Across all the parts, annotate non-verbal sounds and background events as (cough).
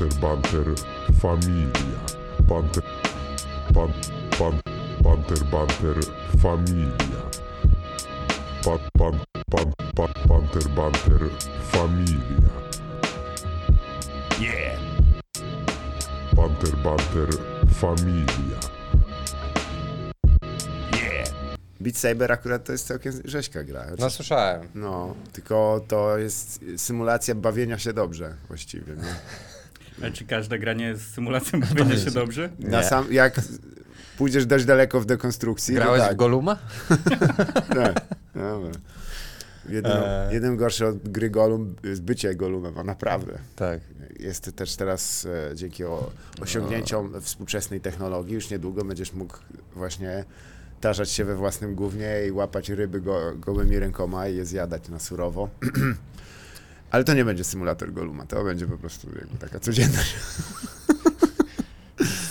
Banter, banter, familia. Banter, ban, ban, banter, banter, familia. Ban, ban, ban, ban, banter, banter, familia. Yeah! Banter, banter, familia. Yeah! Beat Saber akurat to jest całkiem rzeźka gra. No słyszałem. No, tylko to jest symulacja bawienia się dobrze właściwie. Nie? (laughs) Ale czy każda gra nie jest symulacją (laughs) bawienia się dobrze? Na sam, jak pójdziesz dość daleko w dekonstrukcji, Grałeś tak. w Goluma? (laughs) tak. Dobra. Jeden, Eee. jeden gorszy od gry Golum jest bycie Golumem, a naprawdę. Tak. Jest też teraz e, dzięki o, osiągnięciom współczesnej technologii, już niedługo będziesz mógł właśnie tarzać się we własnym gównie i łapać ryby go, gołymi rękoma i je zjadać na surowo. (clears throat) Ale to nie będzie symulator Goluma, to będzie po prostu jakby taka codzienność. (laughs)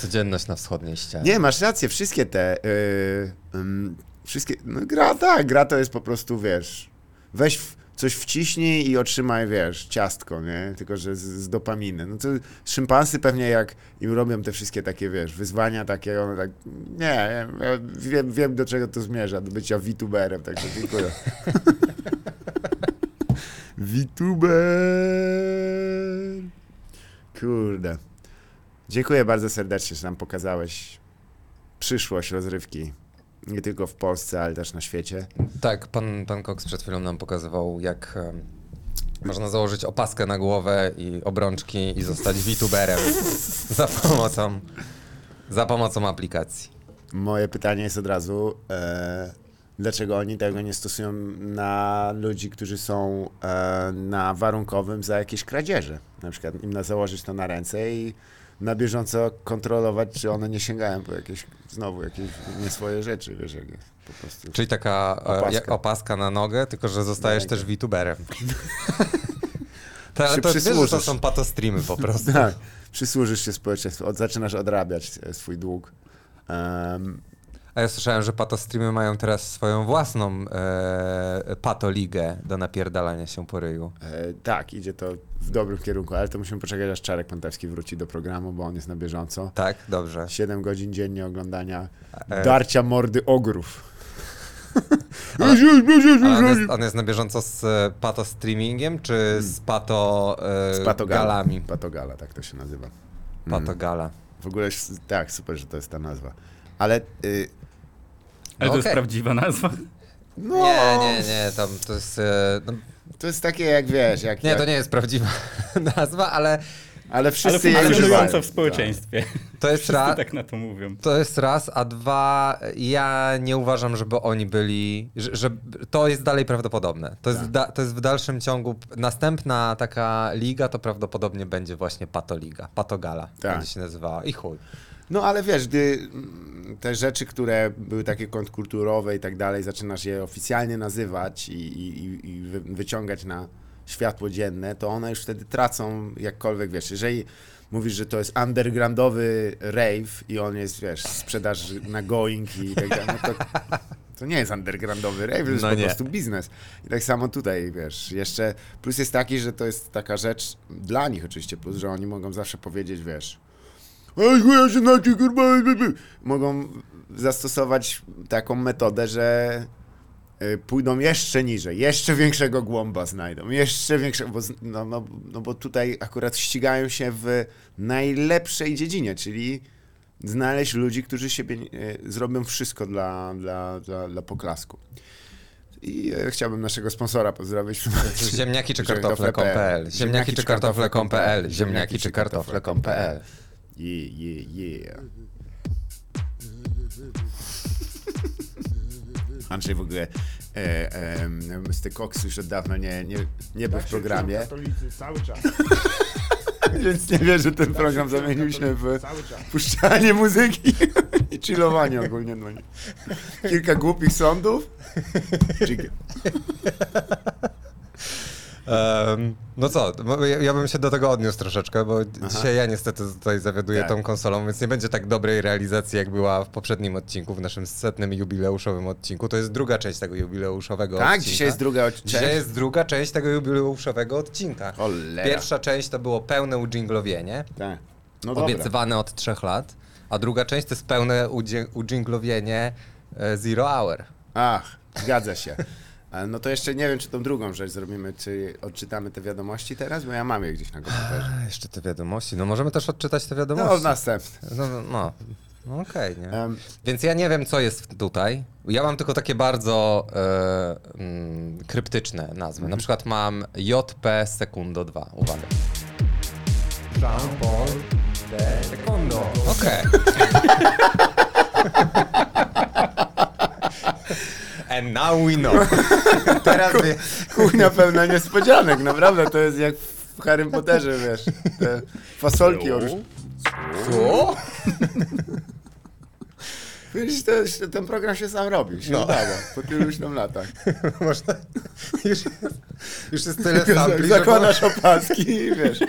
Codzienność na wschodniej ścianie. Nie, masz rację, wszystkie te. Yy, ym, wszystkie. No gra, tak, gra to jest po prostu, wiesz. Weź w, coś wciśnij i otrzymaj, wiesz, ciastko, nie? Tylko, że z, z dopaminy. No to szympansy pewnie jak im robią te wszystkie takie, wiesz, wyzwania takie, one tak. Nie, ja wiem, wiem do czego to zmierza, do bycia VTuberem, także dziękuję. (laughs) VTuber! Kurde. Dziękuję bardzo serdecznie, że nam pokazałeś przyszłość rozrywki. Nie tylko w Polsce, ale też na świecie. Tak, pan, pan Cox przed chwilą nam pokazywał, jak można założyć opaskę na głowę i obrączki i zostać VTuberem (laughs) za pomocą, za pomocą aplikacji. Moje pytanie jest od razu, e, dlaczego oni tego nie stosują na ludzi, którzy są e, na warunkowym za jakieś kradzieże? Na przykład im na założyć to na ręce i na bieżąco kontrolować, czy one nie sięgają po jakieś, znowu jakieś nie swoje rzeczy, wiesz, jak jest po prostu. Czyli taka e, Opaska. opaska na nogę, tylko że zostajesz też. VTuberem. (laughs) To, ale Przy- to, wiesz, że to są patostreamy po prostu. Tak, przysłużysz się społeczeństwu, od, zaczynasz odrabiać e, swój dług. Em, A ja słyszałem, że patostreamy mają teraz swoją własną e, patoligę do napierdalania się po ryju. E, tak, idzie to w dobrym kierunku, ale to musimy poczekać, aż Czarek Pantewski wróci do programu, bo on jest na bieżąco. Tak? Dobrze. 7 godzin dziennie oglądania E, darcia mordy ogrów. (laughs) Ale- Ale on jest, on jest na bieżąco z e, pato streamingiem, czy z pato, e, Z patogala. galami? Patogala, tak to się nazywa. Pato gala. W ogóle, tak, super, że to jest ta nazwa. Ale, y, Ale No to jest okej. prawdziwa nazwa. no, Nie, nie, nie, tam to jest... E, no, to jest takie jak, wiesz, jak, nie, jak to nie jest prawdziwa (laughs) nazwa, ale ale Ale wszyscy jej funkcjonująca używają. w społeczeństwie. to jest raz... tak na to mówią. To jest raz, a dwa, ja nie uważam, żeby oni byli, że, że to jest dalej prawdopodobne. To jest, Tak. w da, to jest w dalszym ciągu, następna taka liga to prawdopodobnie będzie właśnie Patoliga, Patogala Tak. będzie się nazywała i chuj. No ale wiesz, gdy mm, te rzeczy, które były takie kontrkulturowe i tak dalej, zaczynasz je oficjalnie nazywać i, i, i- i wy, wyciągać na światło dzienne, to one już wtedy tracą jakkolwiek, wiesz, jeżeli mówisz, że to jest undergroundowy rave i on jest, wiesz, sprzedaż na going i tak dalej, no to, to nie jest undergroundowy rave, to jest No po nie. prostu biznes. I tak samo tutaj, wiesz, jeszcze plus jest taki, że to jest taka rzecz dla nich oczywiście, plus, że oni mogą zawsze powiedzieć, wiesz, Mogą zastosować taką metodę, że y, pójdą jeszcze niżej, jeszcze większego głąba znajdą, jeszcze większego, bo, no, no, no bo tutaj akurat ścigają się w najlepszej dziedzinie, czyli znaleźć ludzi, którzy siebie y, zrobią wszystko dla, dla, dla, dla poklasku. I e, chciałbym naszego sponsora pozdrowić. (laughs) Ziemniaki czy Ziemniaki kartofle.pl Ziemniaki czy kartofle.pl Ziemniaki czy kartofle.pl Yeah, yeah, yeah. (laughs) Andrzej w ogóle e, e, Mr. Cox już od dawna nie, nie, nie był w programie, Katolicy cały czas, (laughs) więc nie wie, że ten program zamienił się w puszczanie muzyki (laughs) i chillowanie ogólnie. No nie. Kilka głupich sądów. Dżigiel. Em, no co, ja, ja bym się do tego odniósł troszeczkę, bo dzisiaj ja niestety tutaj zawiaduję Tak. tą konsolą, więc nie będzie tak dobrej realizacji, jak była w poprzednim odcinku, w naszym setnym jubileuszowym odcinku. To jest druga część tego jubileuszowego Tak, odcinka. dzisiaj jest druga od- Dzisiaj część. jest druga część tego jubileuszowego odcinka. Cholera. Pierwsza część to było pełne udżinglowienie, Tak. No dobra. obiecywane od trzech lat, a druga część to jest pełne udżinglowienie e, Zero Hour. Ach, zgadza się. No to jeszcze nie wiem, czy tą drugą rzecz zrobimy, czy odczytamy te wiadomości teraz, bo ja mam je gdzieś na komputerze. A, jeszcze te wiadomości. No możemy też odczytać te wiadomości. No, następne. No, no, no. no okej, nie? Em, Więc ja nie wiem, co jest tutaj. Ja mam tylko takie bardzo e, mm, kryptyczne nazwy. Na przykład mam JP Sekundo 2. Uwaga. Jean-Paul de Secundo. Okej. (laughs) And now we know. (laughs) Teraz wie... Chujna pełna niespodzianek, naprawdę, to jest jak w Harrym Potterze, wiesz, te fasolki oróż. Co? (laughs) Wiesz, to, ten program się sam robi, się No. udało, po tyluś tam latach. (laughs) Można... Już, już jest tyle sampli, Zakładasz opaski i wiesz,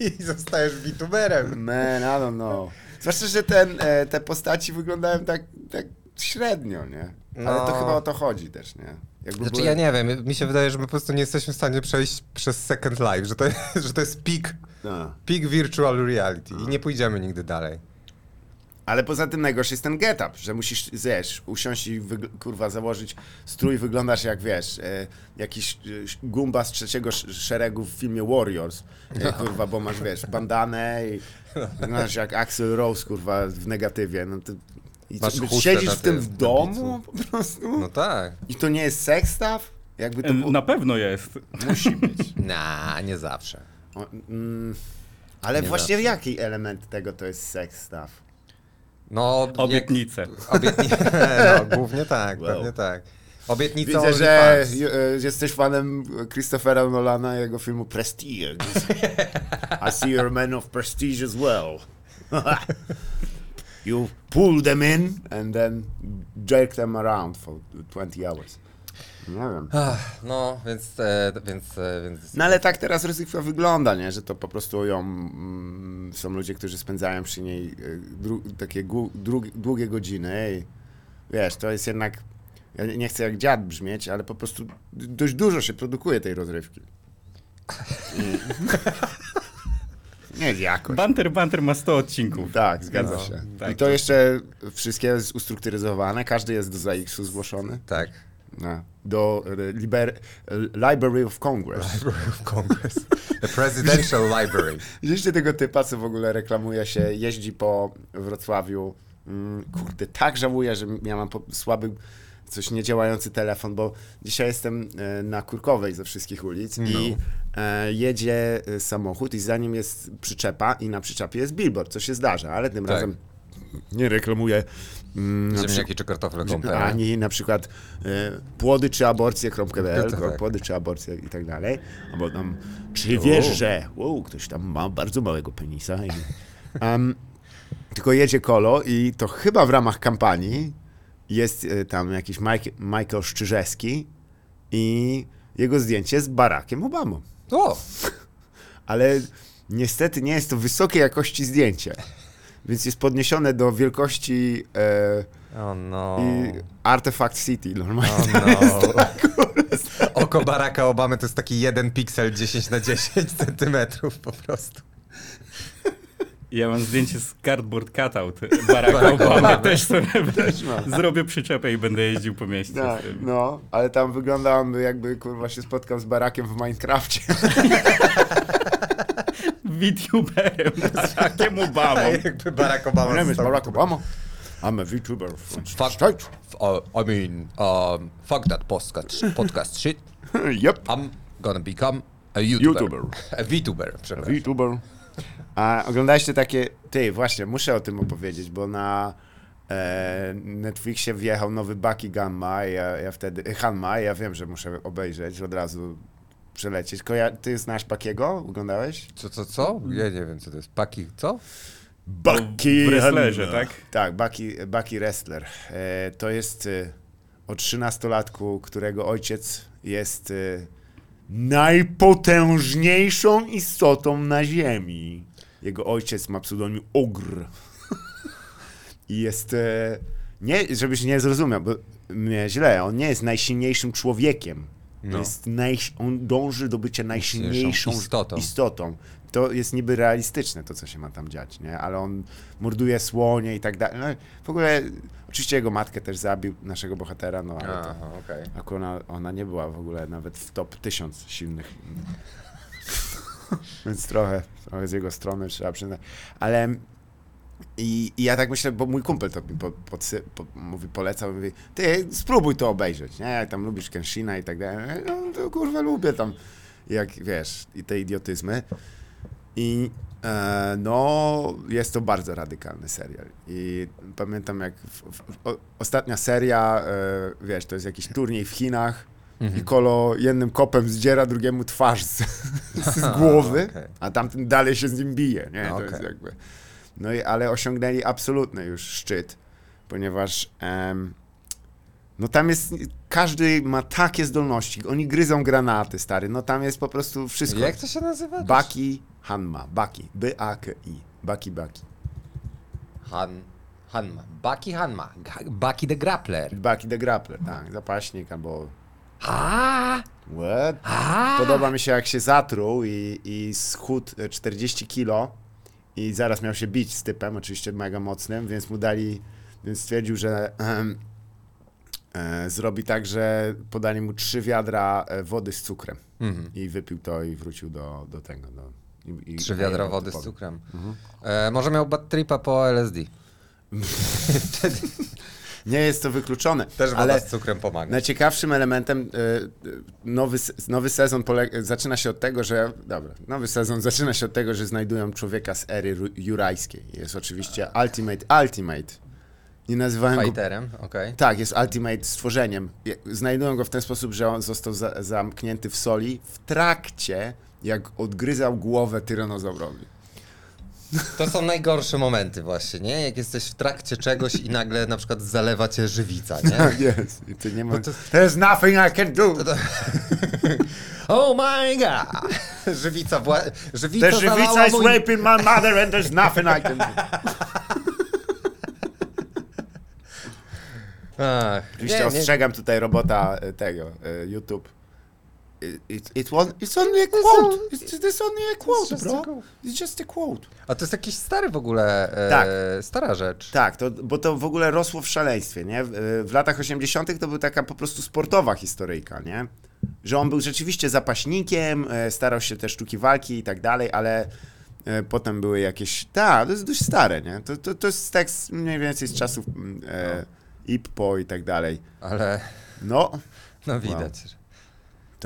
i zostajesz VTuberem. man, I don't know. Zwłaszcza, że ten, e, te postaci wyglądają tak, tak średnio, nie? Ale to No. chyba o to chodzi też, nie? Jakby Znaczy były- ja nie wiem, mi się wydaje, że my po prostu nie jesteśmy w stanie przejść przez Second Life, że to jest, (laughs) że to jest peak, No. peak virtual reality i nie pójdziemy nigdy dalej. Ale poza tym najgorszy jest ten get-up, że musisz, wiesz, usiąść i kurwa założyć strój, wyglądasz jak, wiesz, e, jakiś e, gumba z trzeciego sz- szeregu w filmie Warriors, e, kurwa, bo masz, wiesz, bandanę i (laughs) wyglądasz jak Axel Rose, kurwa, w negatywie, no to... I Masz co, chustę siedzisz na w tym w domu po prostu? No tak. I to nie jest sex stuff? Jakby to było... Na pewno jest. musi być. (laughs) Na, nie zawsze. O, mm, ale Nie właśnie zawsze. jaki element tego to jest sex stuff? No, jak- Obietnice. Obietni... (laughs) (laughs) no, głównie tak, Wow. pewnie tak. Obietnica Widzę, że e, jesteś fanem Christophera Nolana i jego filmu Prestige. I see you're a man of prestige as well. You pull them in and then jerk them around for 20 hours. Nie wiem. Ach, No, więc, e, więc, e, więc... No ale tak teraz rozrywka wygląda, nie? Że to po prostu ją, mm, są ludzie, którzy spędzają przy niej e, dru, takie gu, dru, długie godziny i wiesz, to jest jednak, ja nie chcę jak dziad brzmieć, ale po prostu dość dużo się produkuje tej rozrywki. (laughs) I- Nie jest jakoś. Banter Banter ma 100 odcinków. Tak, zgadza No, się. tak. I to jeszcze wszystkie jest ustrukturyzowane, każdy jest do ZX-u zgłoszony. Tak. No. Do e, liber, Library of Congress. (laughs) Library of Congress. The Presidential Library. (laughs) Widzieliście tego typa, co w ogóle reklamuje się, jeździ po Wrocławiu. Mm, kurde, tak żałuję, że ja mam po, słaby, coś niedziałający telefon, bo dzisiaj jestem e, na Kurkowej ze wszystkich ulic i e, jedzie e, samochód i za nim jest przyczepa i na przyczepie jest billboard, co się zdarza, ale tym Tak. razem nie reklamuję mm, Ziemniaki czy kartofle kąpę. ani na przykład e, płody czy aborcje.pl, (laughs) Tak, tak. płody czy aborcje i tak dalej. Albo tam, czy wiesz, że wow, ktoś tam ma bardzo małego penisa. I, Em, tylko jedzie kolo i to chyba w ramach kampanii jest e, tam jakiś Mike, Michael Szczyrzewski i jego zdjęcie z Barackiem Obamą. O! (laughs) Ale niestety nie jest to wysokiej jakości zdjęcie. Więc jest podniesione do wielkości e, O no. i Artifact City normalnie. O no. (laughs) Oko Baracka Obamy to jest taki jeden piksel 10 na 10 centymetrów po prostu. Ja mam zdjęcie z cardboard cutout (laughs) Baracka Barack Obamy. Obamy. Też sobie mam. zrobię przyczepę i będę jeździł po mieście No, z tym. no, ale tam wygląda on jakby kurwa się spotkał z Barakiem w Minecrafcie. (laughs) VTuberem, Barackiem Obamą. Jakby Barack Obama is został Barack. Obama. I'm a VTuber from Fuck, States. uh, I mean, um, fuck that podcast, podcast shit. (laughs) yep, I'm gonna become a YouTuber. YouTuber. A VTuber, przepraszam. VTuber. A oglądaliście takie... Ty, właśnie, muszę o tym opowiedzieć, bo na e, Netflixie wjechał nowy Bucky Gamma i ja, ja wtedy... Hanma, ja wiem, że muszę obejrzeć, od razu przelecieć. Koja- ty znasz Buckiego? Oglądałeś? Co, co, co? Ja nie wiem, co to jest. Paki, co? Bucky W wrestlerze, tak? Tak, Bucky, Bucky Wrestler. E, to jest e, o 13-latku, którego ojciec jest e, najpotężniejszą istotą na Ziemi. Jego ojciec ma pseudonim Ogr. (laughs) I jest. E, nie, żebyś nie zrozumiał, bo mnie źle, on nie jest najsilniejszym człowiekiem. No. Jest naj, on dąży do bycia najsilniejszą istotą. istotą. To jest niby realistyczne, to co się ma tam dziać, nie? Ale on morduje słonie i tak dalej. No, w ogóle, oczywiście jego matkę też zabił, naszego bohatera, no ale to, Aha, okej. akurat ona, ona nie była w ogóle nawet w top 1000 silnych. (laughs) Więc trochę, trochę z jego strony trzeba przyznać. Ale i, i ja tak myślę, bo mój kumpel to mi po, podsy, po, mówi, polecał, mówi, ty spróbuj to obejrzeć, nie? Jak tam lubisz Kenshina i tak dalej. No to kurwa lubię tam, jak wiesz, i te idiotyzmy. I no, jest to bardzo radykalny serial. I pamiętam jak w, w, o, ostatnia seria, e, wiesz, to jest jakiś turniej w Chinach i Kolo jednym kopem zdziera drugiemu twarz z, z (laughs) głowy, okej. a tamten dalej się z nim bije, nie? To Okej. jest jakby... No i, ale osiągnęli absolutny już szczyt, ponieważ em, no tam jest, każdy ma takie zdolności, oni gryzą granaty, stary, no tam jest po prostu wszystko. Jak to się nazywa? Baki Hanma, Baki, B-A-K-I, Baki Baki. Han... Hanma. Baki Hanma. Ga- Baki the Grappler. Baki the Grappler, tak, zapaśnik albo... A, What? a. Podoba mi się jak się zatruł i, i schudł e, 40 kilo i zaraz miał się bić z typem, oczywiście mega mocnym, więc mu dali, więc stwierdził, że em, e, zrobi tak, że podali mu trzy wiadra e, wody z cukrem Mhm. i wypił to i wrócił do, do tego. Do, i, i, Trzy wiadra wody z cukrem. E, może miał bad tripa po LSD. (laughs) Nie jest to wykluczone, Też woda ale z cukrem pomaga. Najciekawszym elementem, y, nowy, nowy sezon polega, zaczyna się od tego, że, dobra, nowy sezon (laughs) zaczyna się od tego, że znajdują człowieka z ery jurajskiej. Jest oczywiście Ultimate, Ultimate. Nie nazywają go... Fighterem, okej. Tak, jest Ultimate stworzeniem. Znajdują go w ten sposób, że on został za, zamknięty w soli w trakcie, jak odgryzał głowę tyranozaurowi. To są najgorsze momenty właśnie, nie? Jak jesteś w trakcie czegoś i nagle na przykład zalewa cię żywica, nie? Tak jest. I ty nie ma... to- There's nothing I can do. Oh my god! Żywica, wła... żywica The żywica is mój... raping my mother and there's nothing I can do. Ach, Oczywiście nie, nie. ostrzegam tutaj robota e, tego, e, YouTube. It, it was, it's only a quote. It's, it's only a quote, bro. a quote. It's just a quote. A to jest jakiś stary w ogóle, e, Tak. stara rzecz. Tak, to, bo to w ogóle rosło w szaleństwie, nie? W, w latach 80. to była taka po prostu sportowa historyjka, nie? Że on był rzeczywiście zapaśnikiem, e, starał się te sztuki walki i tak dalej, ale e, potem były jakieś... Tak, to jest dość stare, nie? To, to, to jest tekst mniej więcej z czasów mm, e, IPPO i tak dalej. Ale No, no widać. że-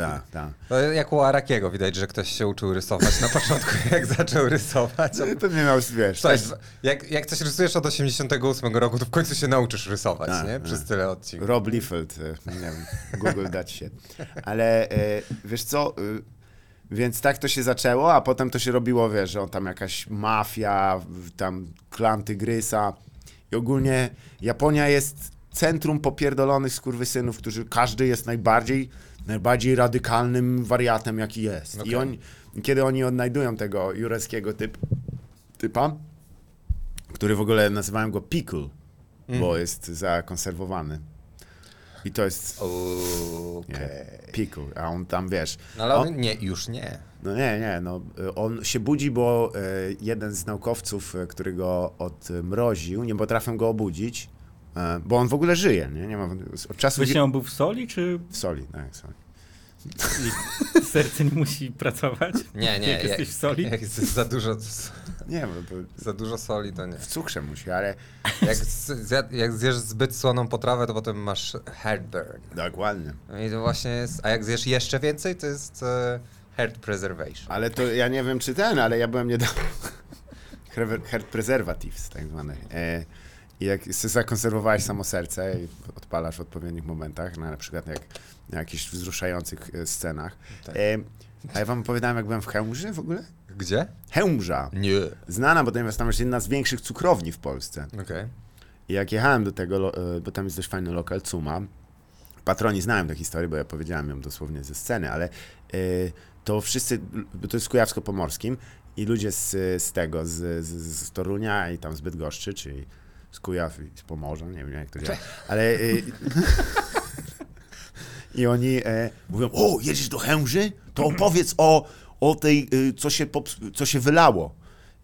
tak, tak. To jak u Arakiego widać, że ktoś się uczył rysować na początku, (laughs) jak zaczął rysować. a Pewnie miał, wiesz, też- jak, jak coś rysujesz od 88 roku, to w końcu się nauczysz rysować, Tak, nie? tak. Przez tyle odcinków. Rob Liefeld, e, nie wiem, Google dać się. Ale e, wiesz co, e, więc tak to się zaczęło, a potem to się robiło, wiesz, że on tam jakaś mafia, tam klan Tygrysa i ogólnie Japonia jest centrum popierdolonych skurwysynów, którzy każdy jest najbardziej, najbardziej radykalnym wariatem, jaki jest. I Okej. oni, kiedy oni odnajdują tego jureckiego typ, typa, który w ogóle nazywają go Pickle, bo jest zakonserwowany. I to jest Okej. nie, Pickle, a on tam, wiesz, No ale on, nie, już nie. no nie, nie, no on się budzi, bo e, jeden z naukowców, e, który go odmroził, nie potrafią go obudzić, bo on w ogóle żyje, nie, nie ma, od czasu Właśnie on był w soli, czy w soli, tak, soli. i (laughs) serce nie musi pracować? Nie, nie. Jak jesteś w soli? Jak jest za dużo, Nie, bo to za dużo soli, to nie. w cukrze musi, ale Jak, zjad- jak zjesz zbyt słoną potrawę, to potem masz heartburn. dokładnie. I to właśnie jest, a jak zjesz jeszcze więcej, to jest e, heart preservation. Ale to ja nie wiem, czy ten, ale ja byłem niedawno. (laughs) Heart- Heart preservatives, tak zwane. E, I jak zakonserwowałeś samo serce i odpalasz w odpowiednich momentach, na, na przykład jak na jakichś wzruszających e, scenach. Tak. E, a ja wam opowiadałem, jak byłem w Chełmży w ogóle? Gdzie? Chełmża. Nie. Znana, bo tam jest jedna z większych cukrowni w Polsce. Okej. I jak jechałem do tego, e, bo tam jest dość fajny lokal, Cuma, patroni znają tę historię, bo ja powiedziałem ją dosłownie ze sceny, ale y, to wszyscy, bo to jest Kujawsko-Pomorskim i ludzie z, z tego, z, z, z Torunia i tam z Bydgoszczy, czyli z Kujaw i z Pomorza, nie wiem jak to działa, ale y, i oni e, mówią, o, jedziesz do Chęży? To opowiedz o, o tej, y, co się, co się wylało.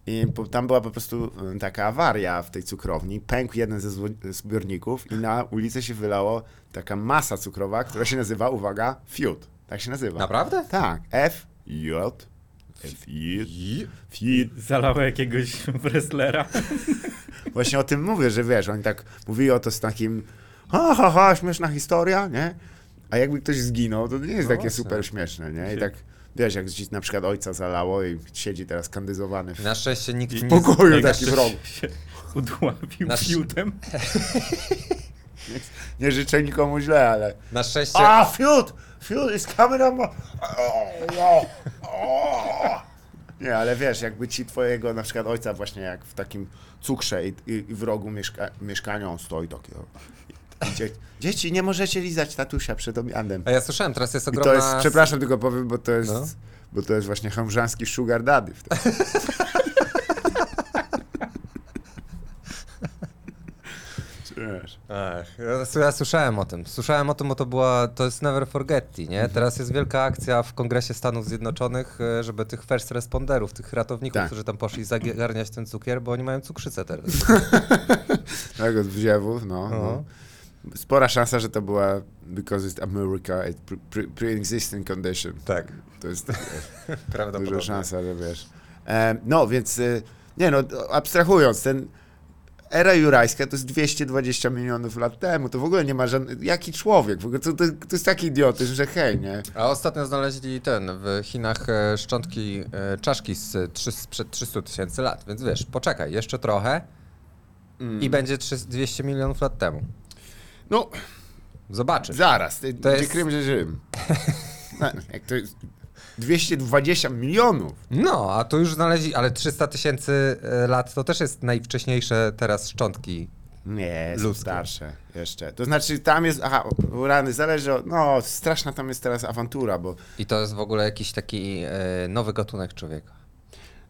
I tam była po prostu y, taka awaria w tej cukrowni. Pękł jeden ze zbiorników i na ulicę się wylało taka masa cukrowa, która się nazywa, uwaga, fiut. Tak się nazywa. Naprawdę? Tak. F, J, F, J, Fiut. Zalało jakiegoś (laughs) wrestlera. (laughs) Właśnie o tym mówię, że wiesz, oni tak mówili o to z takim ha, ha, ha, śmieszna historia, nie? A jakby ktoś zginął, to nie jest No takie właśnie. super śmieszne, nie? I tak, wiesz, jak na przykład ojca zalało i siedzi teraz kandyzowany w Na szczęście nikt nie... pokoju Jak taki w rogu. się (laughs) udławił Nasz- fiutem. Nie życzę nikomu źle, ale... Na szczęście... A, fiut! Fiut my... O, o. Nie, ale wiesz, jakby ci twojego na przykład ojca właśnie jak w takim cukrze i, i, i w rogu mieszka, mieszkania on stoi taki... I dzie, dzieci, nie możecie lizać tatusia przed obiadem. A ja słyszałem, teraz jest I ogromna... to jest, przepraszam, tylko powiem, bo to jest, No. bo to jest właśnie chężanski sugar daddy. (laughs) Wiesz. Ach, ja, słyszałem o tym. Słyszałem o tym, bo to była, to jest Never Forget, nie? Mhm. Teraz jest wielka akcja w Kongresie Stanów Zjednoczonych, e, żeby tych first responderów, tych ratowników, Tak. którzy tam poszli zagarniać ten cukier, bo oni mają cukrzycę teraz. (laughs) Tego z wziewów, no. no. No. Spora szansa, że to była because it's America, it's pre- pre- pre-existing condition. tak, To jest (laughs) prawdopodobnie. duża szansa, że wiesz. E, no, więc y, nie no, abstrahując, ten era jurajska to jest 220 milionów lat temu, to w ogóle nie ma żadnych, jaki człowiek, w ogóle to, to, to jest taki idiotyzm, że hej, nie? A ostatnio znaleźli ten, w Chinach e, szczątki e, czaszki z trzy, sprzed 300 tysięcy lat, więc wiesz, poczekaj, jeszcze trochę Mm. i będzie 300 200 milionów lat temu. No, Zobaczysz. zaraz, ty, To jest- Krym, że Rzym? (laughs) No, Jak to jest 220 milionów. No, a tu już znaleźli, ale 300 tysięcy e, lat to też jest najwcześniejsze teraz szczątki. Nie, są starsze jeszcze. To znaczy tam jest, aha, rany, zależy od, no straszna tam jest teraz awantura, bo I to jest w ogóle jakiś taki e, nowy gatunek człowieka.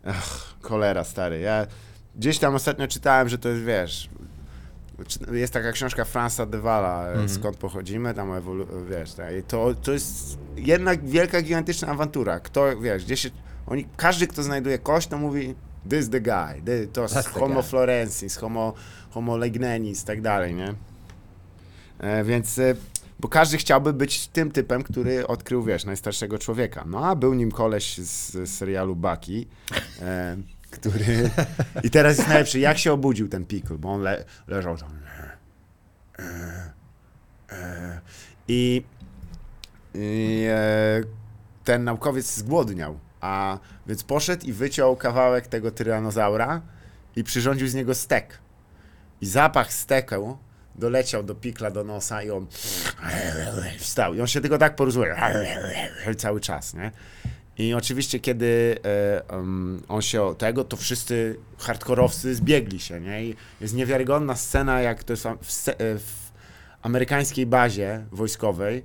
ach, cholera stary, ja gdzieś tam ostatnio czytałem, że to jest, wiesz, jest taka książka Franza de Walla, Mhm. skąd pochodzimy, tam ewolu- wiesz, tak, to, to jest jednak wielka, gigantyczna awantura. Kto, wiesz, gdzie się, oni, każdy, kto znajduje kość, to mówi this the guy, Th- to the homo florensis, homo, homo legnenis i tak dalej, nie? E, więc, e, bo każdy chciałby być tym typem, który odkrył, wiesz, najstarszego człowieka. No, a był nim koleś z, z serialu Bucky, e, który... I teraz jest najlepszy, jak się obudził ten Pickle, bo on le, leżał tam... E, e, I, i e, ten naukowiec zgłodniał, a więc poszedł i wyciął kawałek tego tyranozaura i przyrządził z niego stek. I zapach steku doleciał do pikla do nosa i on wstał. I on się tylko tak porozumie cały czas, nie? I oczywiście, kiedy em, on się tego, to wszyscy hardkorowcy zbiegli się, nie? I jest niewiarygodna scena, jak to jest w, se- e, w amerykańskiej bazie wojskowej.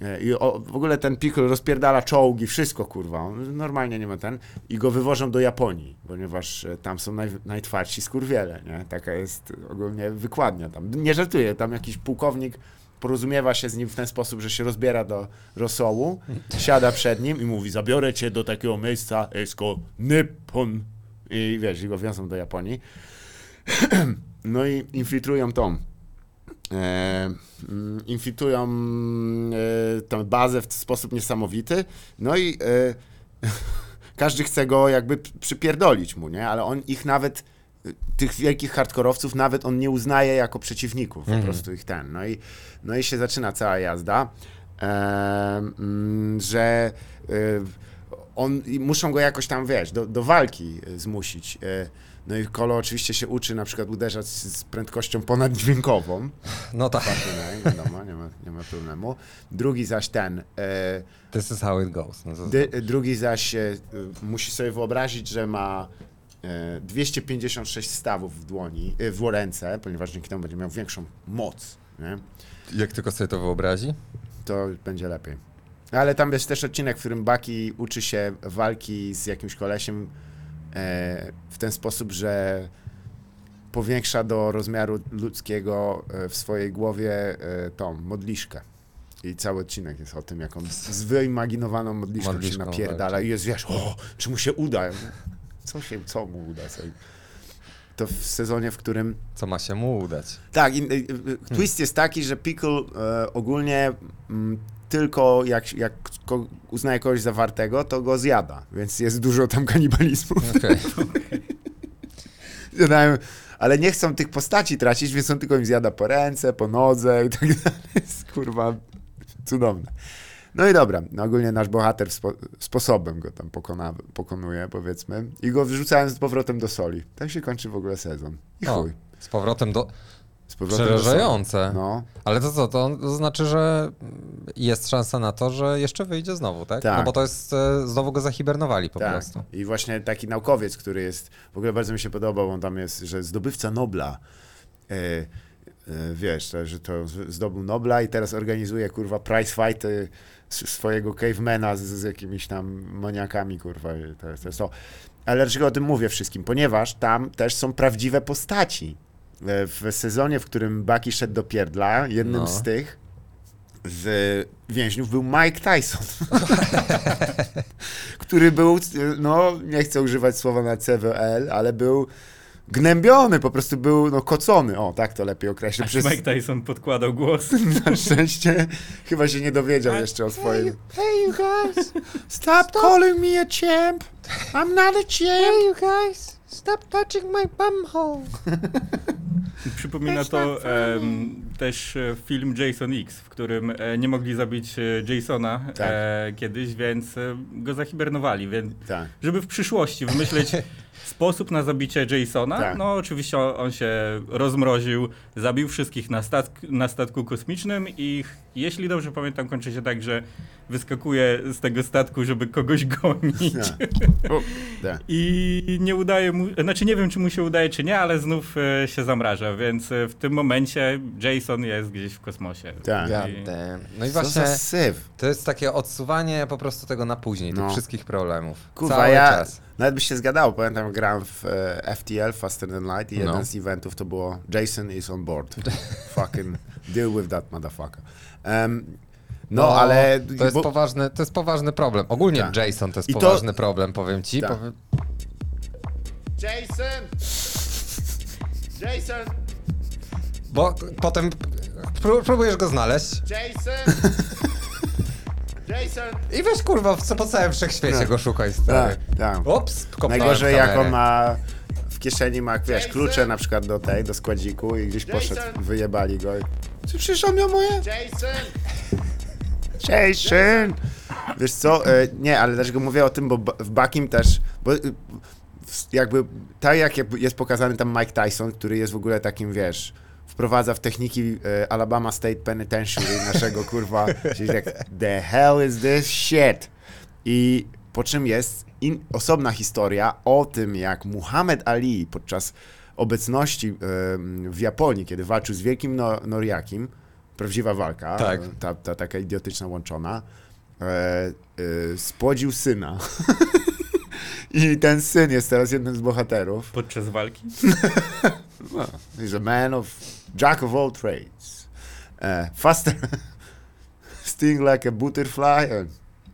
E, I o, w ogóle ten Pickle rozpierdala czołgi, wszystko kurwa. On normalnie nie ma ten. I go wywożą do Japonii, ponieważ tam są naj, najtwardsi skurwiele, nie? Taka jest ogólnie wykładnia tam. Nie żartuję, tam jakiś pułkownik porozumiewa się z nim w ten sposób, że się rozbiera do rosołu, siada przed nim i mówi, zabiorę cię do takiego miejsca, esko Nippon. I wiesz, i go wiozą do Japonii. (clears throat) No i infiltrują tą e, mm, infiltrują e, tę bazę w sposób niesamowity, no i e, (laughs) każdy chce go jakby przypierdolić mu, nie? Ale on ich nawet, tych wielkich hardkorowców nawet on nie uznaje jako przeciwników, po prostu ich ten. No i, no i się zaczyna cała jazda, e, mm, że e, on, muszą go jakoś tam, wiesz, do, do walki e, zmusić. E, no i Kolo oczywiście się uczy na przykład uderzać z prędkością ponaddźwiękową. No tak, Nie, wiadomo, nie ma, nie ma problemu. Drugi zaś ten, e, this is how it goes. No drugi zaś e, musi sobie wyobrazić, że ma 256 stawów w dłoni, e, w ręce, ponieważ dzięki temu będzie miał większą moc, nie? Jak tylko sobie to wyobrazi? to będzie lepiej. Ale tam jest też odcinek, w którym Baki uczy się walki z jakimś kolesiem e, w ten sposób, że powiększa do rozmiaru ludzkiego e, w swojej głowie e, tą modliszkę. I cały odcinek jest o tym, jak on z wyimaginowaną modliszką, Modliszką się napierdala walczy. i jest, wiesz, o, czy mu się uda? Co się, co mu uda? Co? To w sezonie, w którym Co ma się mu udać? tak, i, y, y, twist jest taki, że Pickle e, ogólnie mm, tylko jak, jak ko, uznaje kogoś za wartego, to go zjada, więc jest dużo tam kanibalizmu. Okej. (laughs) Zjadają, ale nie chcą tych postaci tracić, więc on tylko im zjada po ręce, po nodze i tak dalej. (laughs) Jest kurwa cudowne. No i dobra, no ogólnie nasz bohater spo, sposobem go tam pokona, pokonuje, powiedzmy, i go wrzucając z powrotem do soli. Tak się kończy w ogóle sezon. I O, chuj. z powrotem do... Z powrotem do. Przerażające. No, Ale to co, to, to znaczy, że jest szansa na to, że jeszcze wyjdzie znowu, tak? Tak. No bo to jest, e, znowu go zahibernowali po Tak. prostu. I właśnie taki naukowiec, który jest, w ogóle bardzo mi się podobał, on tam jest, że zdobywca Nobla, e, wiesz, że to zdobył Nobla i teraz organizuje, kurwa, prize fighty swojego cavemana z, z jakimiś tam maniakami, kurwa, to, jest- to jest to. Ale dlaczego o tym mówię wszystkim? Ponieważ tam też są prawdziwe postaci. E, W sezonie, w którym Bucky szedł do pierdla, jednym No. z tych z więźniów był Mike Tyson (laughs) który był, no nie chcę używać słowa na CWL, ale był gnębiony, po prostu był no, kocony, o tak to lepiej określę. Przez, Mike Tyson podkładał głos. (laughs) na szczęście chyba się nie dowiedział jeszcze o swoim. Hey you guys, stop, calling me a champ. I'm not a champ. you guys, stop touching my bumhole. Przypomina to em, też e, film Jason X, w którym e, nie mogli zabić e, Jasona Tak. kiedyś, więc go zahibernowali. Więc, Tak. żeby w przyszłości wymyśleć (laughs) sposób na zabicie Jasona, Tak. no oczywiście on, się rozmroził, zabił wszystkich na, statk, na statku kosmicznym i jeśli dobrze pamiętam, kończy się tak, że wyskakuje z tego statku, żeby kogoś gonić. Tak. (laughs) O, tak. I nie udaje mu, znaczy nie wiem, czy mu się udaje, czy nie, ale znów się zamraża, więc w tym momencie Jason jest gdzieś w kosmosie. Tak. I-. No i Co właśnie za syf. to jest takie odsuwanie po prostu tego na później, No. tych wszystkich problemów. Kurwa, Cały ja czas. nawet by się zgadało. Pamiętam, grałem w e, FTL, Faster Than Light i jeden No. z eventów to było Jason is on board. (laughs) Fucking deal with that motherfucker. Em, no, ale... To jest, bo- poważny, to jest poważny problem. Ogólnie Tak. Jason to jest I to- poważny problem, powiem ci. Tak. Powiem... Jason! Jason! Bo potem pró- próbujesz go znaleźć Jason! (laughs) Jason! i weź kurwa w- po całym wszechświecie Tak. go szukaj, stary. Tak, tak. Ups, kopnąłem Najgorzej w jak kamerę. on ma w kieszeni ma, wiesz, klucze na przykład do tej, do składziku i gdzieś poszedł, wyjebali go. i- Czy przecież on miał moje? Jason! Jason! Wiesz co, e, nie, ale dlaczego mówię o tym, bo ba- w Bakim też, bo y, w- jakby tak jak jest pokazany tam Mike Tyson, który jest w ogóle takim, wiesz, wprowadza w techniki e, Alabama State Penitentiary naszego kurwa, (laughs) czyli tak, the hell is this shit? I po czym jest in, osobna historia o tym, jak Muhammad Ali podczas obecności em, w Japonii, kiedy walczył z wielkim no, Noriakim, prawdziwa walka, Tak. e, ta, ta taka idiotyczna łączona, e, e, spłodził syna. (laughs) I ten syn jest teraz jednym z bohaterów. Podczas walki? (laughs) No, he's a man of jack of all trades. Uh, faster, (laughs) sting like a butterfly and,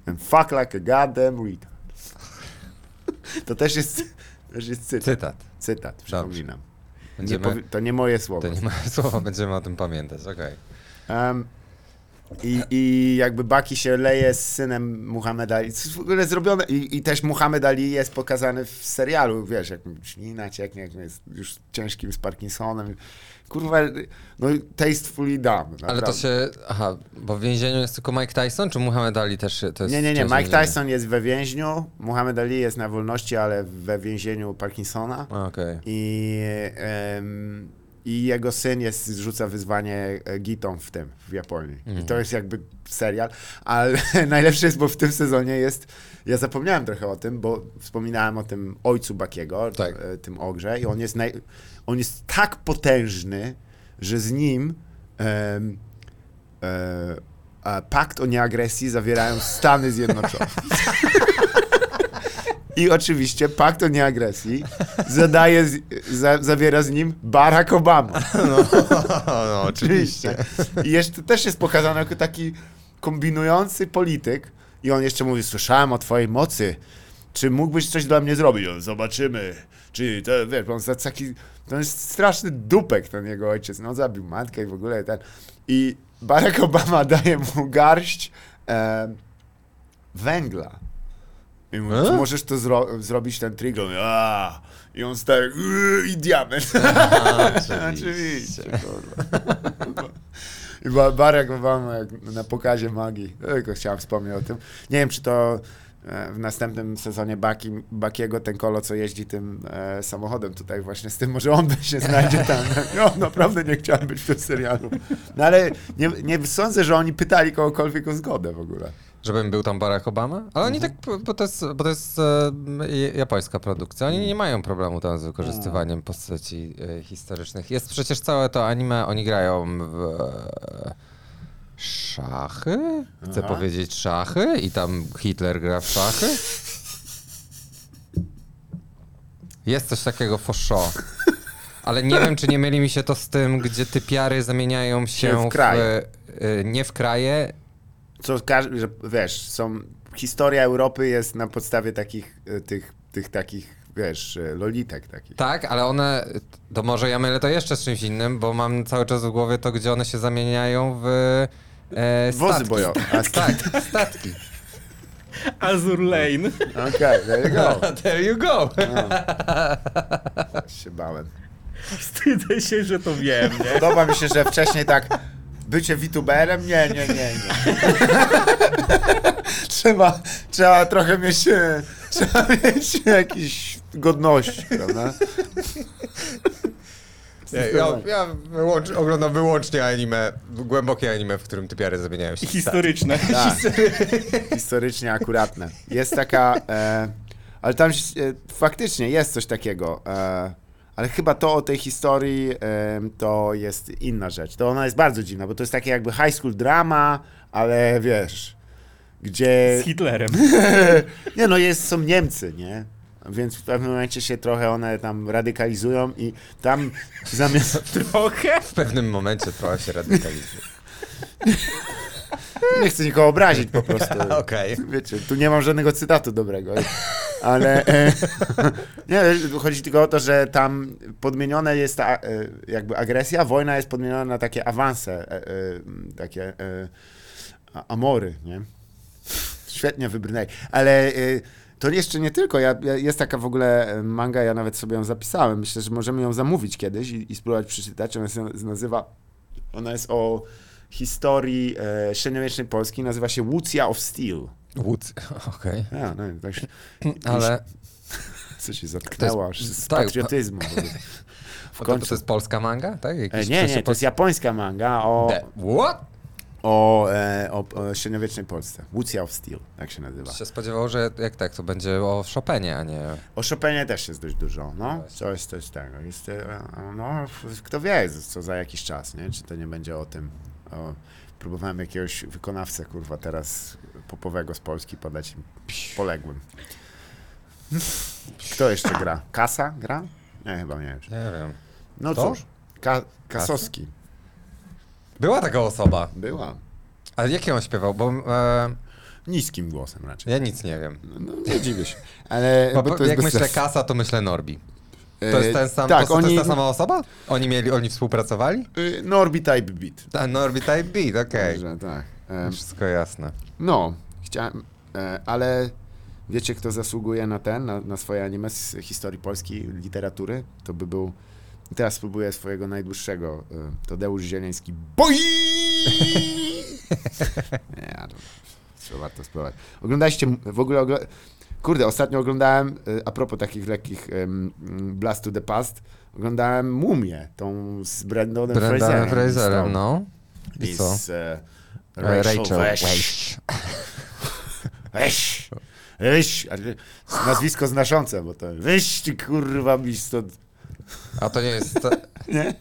and fuck like a goddamn retard. (laughs) To też jest, też jest cytat. Cytat. Cytat, przypominam. Nie Będziemy, powi- to nie moje słowa. to nie ma (laughs) słowa, będziemy o tym pamiętać, okej. Em, i, I jakby Baki się leje z synem Muhammeda Ali. W ogóle zrobione. I, I też Muhammad Ali jest pokazany w serialu, wiesz, jak ślina cieknie, jak jest już ciężkim z Parkinsonem. Kurwa, no tastefully done. Ale to naprawdę. się, aha, bo w więzieniu jest tylko Mike Tyson, czy Muhammad Ali też to jest Nie, nie, nie. Mike? Tyson jest we więźniu, Muhammad Ali jest na wolności, ale we więzieniu Parkinsona. Okej. I, em, I jego syn jest, rzuca wyzwanie e, gitom w tym, w Japonii. I Mhm. to jest jakby serial, ale (laughs) najlepsze jest, bo w tym sezonie jest, ja zapomniałem trochę o tym, bo wspominałem o tym ojcu Bakiego, Tak. e, tym ogrze i on jest, naj, on jest tak potężny, że z nim e, a pakt o nieagresji zawierają Stany Zjednoczone. I oczywiście pakt o nieagresji zadaje, z, za, zawiera z nim Barack Obama. No, no oczywiście. I jeszcze też jest pokazany jako taki kombinujący polityk. I on jeszcze mówi, słyszałem o twojej mocy. Czy mógłbyś coś dla mnie zrobić? On, zobaczymy. Czy to, wiesz, on jest taki, to jest straszny dupek ten jego ojciec. No zabił matkę i w ogóle ten. I Barack Obama (laughs) daje mu garść e, węgla. I mówi, czy E? możesz to zro- zrobić ten trik? On "A". I on staje "Yy", i diament. (laughs) Oczywiście, kurwa. (laughs) I Ba- Barack Obama jak na pokazie magii. Tylko chciałem wspomnieć o tym. Nie wiem, czy to e, w następnym sezonie Baki, Bakiego, ten kolo, co jeździ tym e, samochodem tutaj właśnie z tym, może on się znajdzie tam. No, naprawdę nie chciałem być w tym serialu. No ale nie, nie sądzę, że oni pytali kogokolwiek o zgodę w ogóle. Żebym był tam Barack Obama? Ale oni tak, bo to jest, bo to jest e, japońska produkcja, oni nie mają problemu tam z wykorzystywaniem postaci e, historycznych. Jest przecież całe to anime, oni grają w e, szachy? Chcę Aha. powiedzieć szachy i tam Hitler gra w szachy? Jest coś takiego for sure. Ale nie wiem, czy nie myli mi się to z tym, gdzie typiary zamieniają się w kraje. e, nie w kraje, Co każdy, że wiesz, są, historia Europy jest na podstawie takich, e, tych, tych takich, wiesz, e, lolitek takich. Tak, ale one, to może ja mylę to jeszcze z czymś innym, bo mam cały czas w głowie to, gdzie one się zamieniają w e, Wozy statki. bojowe. A, Tak, statki. Azur Lane. Okej, there you go. (laughs) There you go. się bałem. Wstydzę się, że to wiem, nie? Podoba mi się, że wcześniej tak bycie VTuberem? Nie, nie, nie, nie. (laughs) trzeba, trzeba trochę mieć, e, trzeba mieć jakiś godność, prawda? Ja, ja, ja wyłącz, oglądam wyłącznie anime, głębokie anime, w którym typiary zamieniają się historyczne. Tak. (laughs) Historycznie akuratne. Jest taka, e, ale tam e, faktycznie jest coś takiego, e, ale chyba to o tej historii to jest inna rzecz. To ona jest bardzo dziwna, bo to jest takie jakby high school drama, ale wiesz, gdzie... Z Hitlerem. (laughs) Nie no, jest, są Niemcy, nie? Więc w pewnym momencie się trochę one tam radykalizują i tam zamiast... (laughs) Trochę. W pewnym momencie trochę się radykalizuje. Nie chcę nikogo obrazić po prostu. (laughs) Okej. Wiecie, tu nie mam żadnego cytatu dobrego, ale (laughs) e, (laughs) nie, chodzi tylko o to, że tam podmienione jest ta, e, jakby agresja, wojna jest podmieniona na takie awanse, e, takie amory, nie? Świetnie wybrnęli, ale to jeszcze nie tylko, ja, ja, jest taka w ogóle manga, ja nawet sobie ją zapisałem, myślę, że możemy ją zamówić kiedyś i, i spróbować przeczytać, ona się nazywa, ona jest o historii e, średniowiecznej Polski, nazywa się Łucja of Steel. Wódz, (laughs) okej. Ja, no, tak (clears throat) (laughs) się, Ale co się zatknęło aż z tak, patriotyzmu. (laughs) w. W to, końcu. to jest polska manga, tak? E, Jakiś nie, nie, to jest japońska manga o, The- What? o, e, o, o średniowiecznej Polsce. Łucja of Steel, tak się nazywa. Się spodziewał, że jak tak, to będzie o Chopinie, a nie... O Chopinie też jest dość dużo, no. Jest coś tego. Jest, e, no, kto wie, co za jakiś czas, nie? Czy to nie będzie o tym. O, próbowałem jakiegoś wykonawcę, kurwa, teraz popowego z Polski podać poległym. Kto jeszcze gra? Kasa gra? Nie, chyba nie wiem. Nie wiem. No Kto? cóż, Ka- Kasowski. Była taka osoba. Była. Ale jakie on śpiewał? Bo e, Niskim głosem raczej. ja nic nie wiem. No, nie dziwię się. Ale (laughs) Bo, bo to jak myślę kasa, to myślę Norbi. To E, jest ten sam, Tak, to, to oni... jest ta sama osoba? Oni mieli, oni współpracowali? y, Norbi Type Beat. Ta, Norbi Type Beat, okej. Także tak. Wszystko jasne. No, chciałem, e, ale wiecie, kto zasługuje na ten, na, na swoje anime z historii polskiej literatury? To by był. Teraz spróbuję swojego najdłuższego. e, Tadeusz Zieleński. Boi! (laughs) Nie, to trzeba warto spróbować. Oglądaliście w ogóle. Ogl Kurde, ostatnio oglądałem, e, a propos takich lekkich em, Blast to the Past, oglądałem Mumię, tą z Brandonem Brendan Fraserem. Fraserem, no. I I co? z Rachel, Rachel. Weisz. (laughs) Weź! Weź! ale Nazwisko znaczące, bo to weź ty kurwa mi stąd. A to nie jest... (laughs) Nie?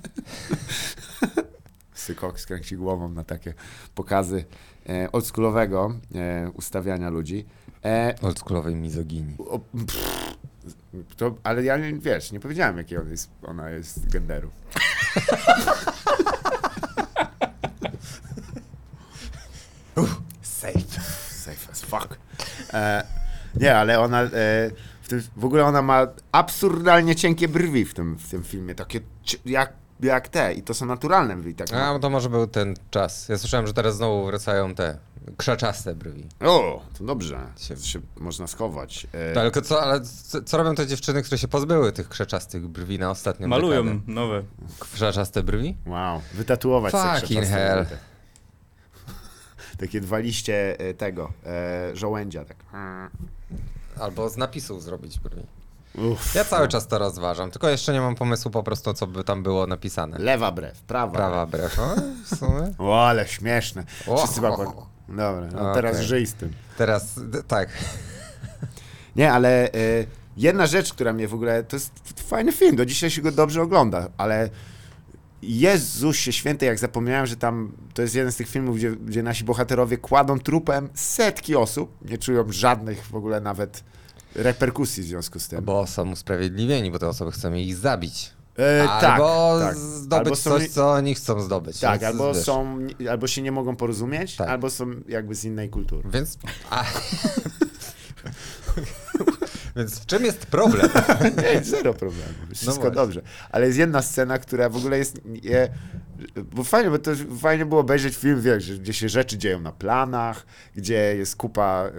wszyscy koks kręci głową na takie pokazy e, oldschoolowego e, ustawiania ludzi. E, Oldschoolowej mizoginii. o, pff, to, ale ja, wiesz, nie powiedziałem, jakiej on jest, ona jest genderu. (laughs) fuck. E, nie, ale ona, e, w, tym, w ogóle ona ma absurdalnie cienkie brwi w tym, w tym filmie, takie jak, jak te i to są naturalne brwi. Tak, A, to może był ten czas. Ja słyszałem, że teraz znowu wracają te krzaczaste brwi. O, to dobrze, Się- się, się można schować. E, To, ale co, ale co, co robią te dziewczyny, które się pozbyły tych krzaczastych brwi na ostatnią Malują dekadę? nowe. Krzaczaste brwi? Wow, wytatuować Fucking krzaczaste hell. brwi. Takie dwa liście e, tego, e, żołędzia. Tak. Albo z napisów zrobić brwi. Uff. Ja cały czas to rozważam, tylko jeszcze nie mam pomysłu po prostu, co by tam było napisane. Lewa brew, prawa. Prawa brew. O, w sumie. (laughs) O, ale śmieszne. O, Wszyscy o, chyba... o. Dobra, no teraz żyj z tym. Teraz, tak. (laughs) Nie, ale e, jedna rzecz, która mnie w ogóle. To jest fajny film, do dzisiaj się go dobrze ogląda, ale. Jezusie święty, jak zapomniałem, że tam to jest jeden z tych filmów, gdzie, gdzie nasi bohaterowie kładą trupem setki osób, nie czują żadnych w ogóle nawet reperkusji w związku z tym. Bo są usprawiedliwieni, bo te osoby chcą ich zabić. E, albo tak, zdobyć Albo są coś, co oni chcą zdobyć. Tak, albo, wiesz, są, albo się nie mogą porozumieć, Tak. albo są jakby z innej kultury. Więc... A... (laughs) (laughs) Więc w czym jest problem? (laughs) Nie, zero problemu. Wszystko No dobrze. Ale jest jedna scena, która w ogóle jest. Je, bo fajnie, bo to fajnie było obejrzeć film, wiesz, gdzie się rzeczy dzieją na planach, gdzie jest kupa e,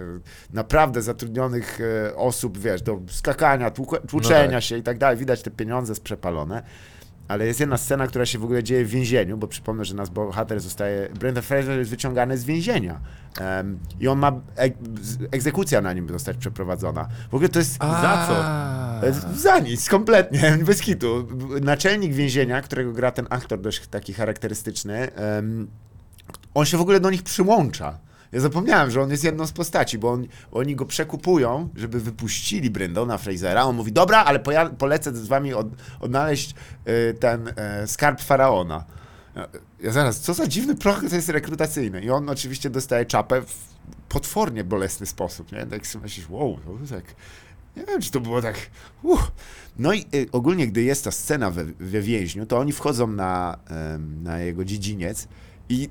naprawdę zatrudnionych e, osób, wiesz, do skakania, tłuczenia tak. się i tak dalej. Widać te pieniądze przepalone. Ale jest jedna scena, która się w ogóle dzieje w więzieniu, bo przypomnę, że nasz bohater zostaje. Brendan Fraser jest wyciągany z więzienia. Em, I on ma. Z- egzekucja na nim zostać przeprowadzona. W ogóle to jest. Za co? E, Za nic, kompletnie, (laughs) bez kitu. Naczelnik więzienia, którego gra ten aktor dość taki charakterystyczny, em, on się w ogóle do nich przyłącza. Ja zapomniałem, że on jest jedną z postaci, bo on, oni go przekupują, żeby wypuścili Brendona Frasera. On mówi, dobra, ale polecę z wami od, odnaleźć e, ten e, skarb Faraona. Ja- zaraz, co za dziwny proces rekrutacyjny. I on oczywiście dostaje czapę w potwornie bolesny sposób, nie? Tak sobie myślisz, wow, to tak... Nie wiem, czy to było tak... Uh. No i y, ogólnie, gdy jest ta scena we, we więźniu, to oni wchodzą na, na jego dziedziniec i,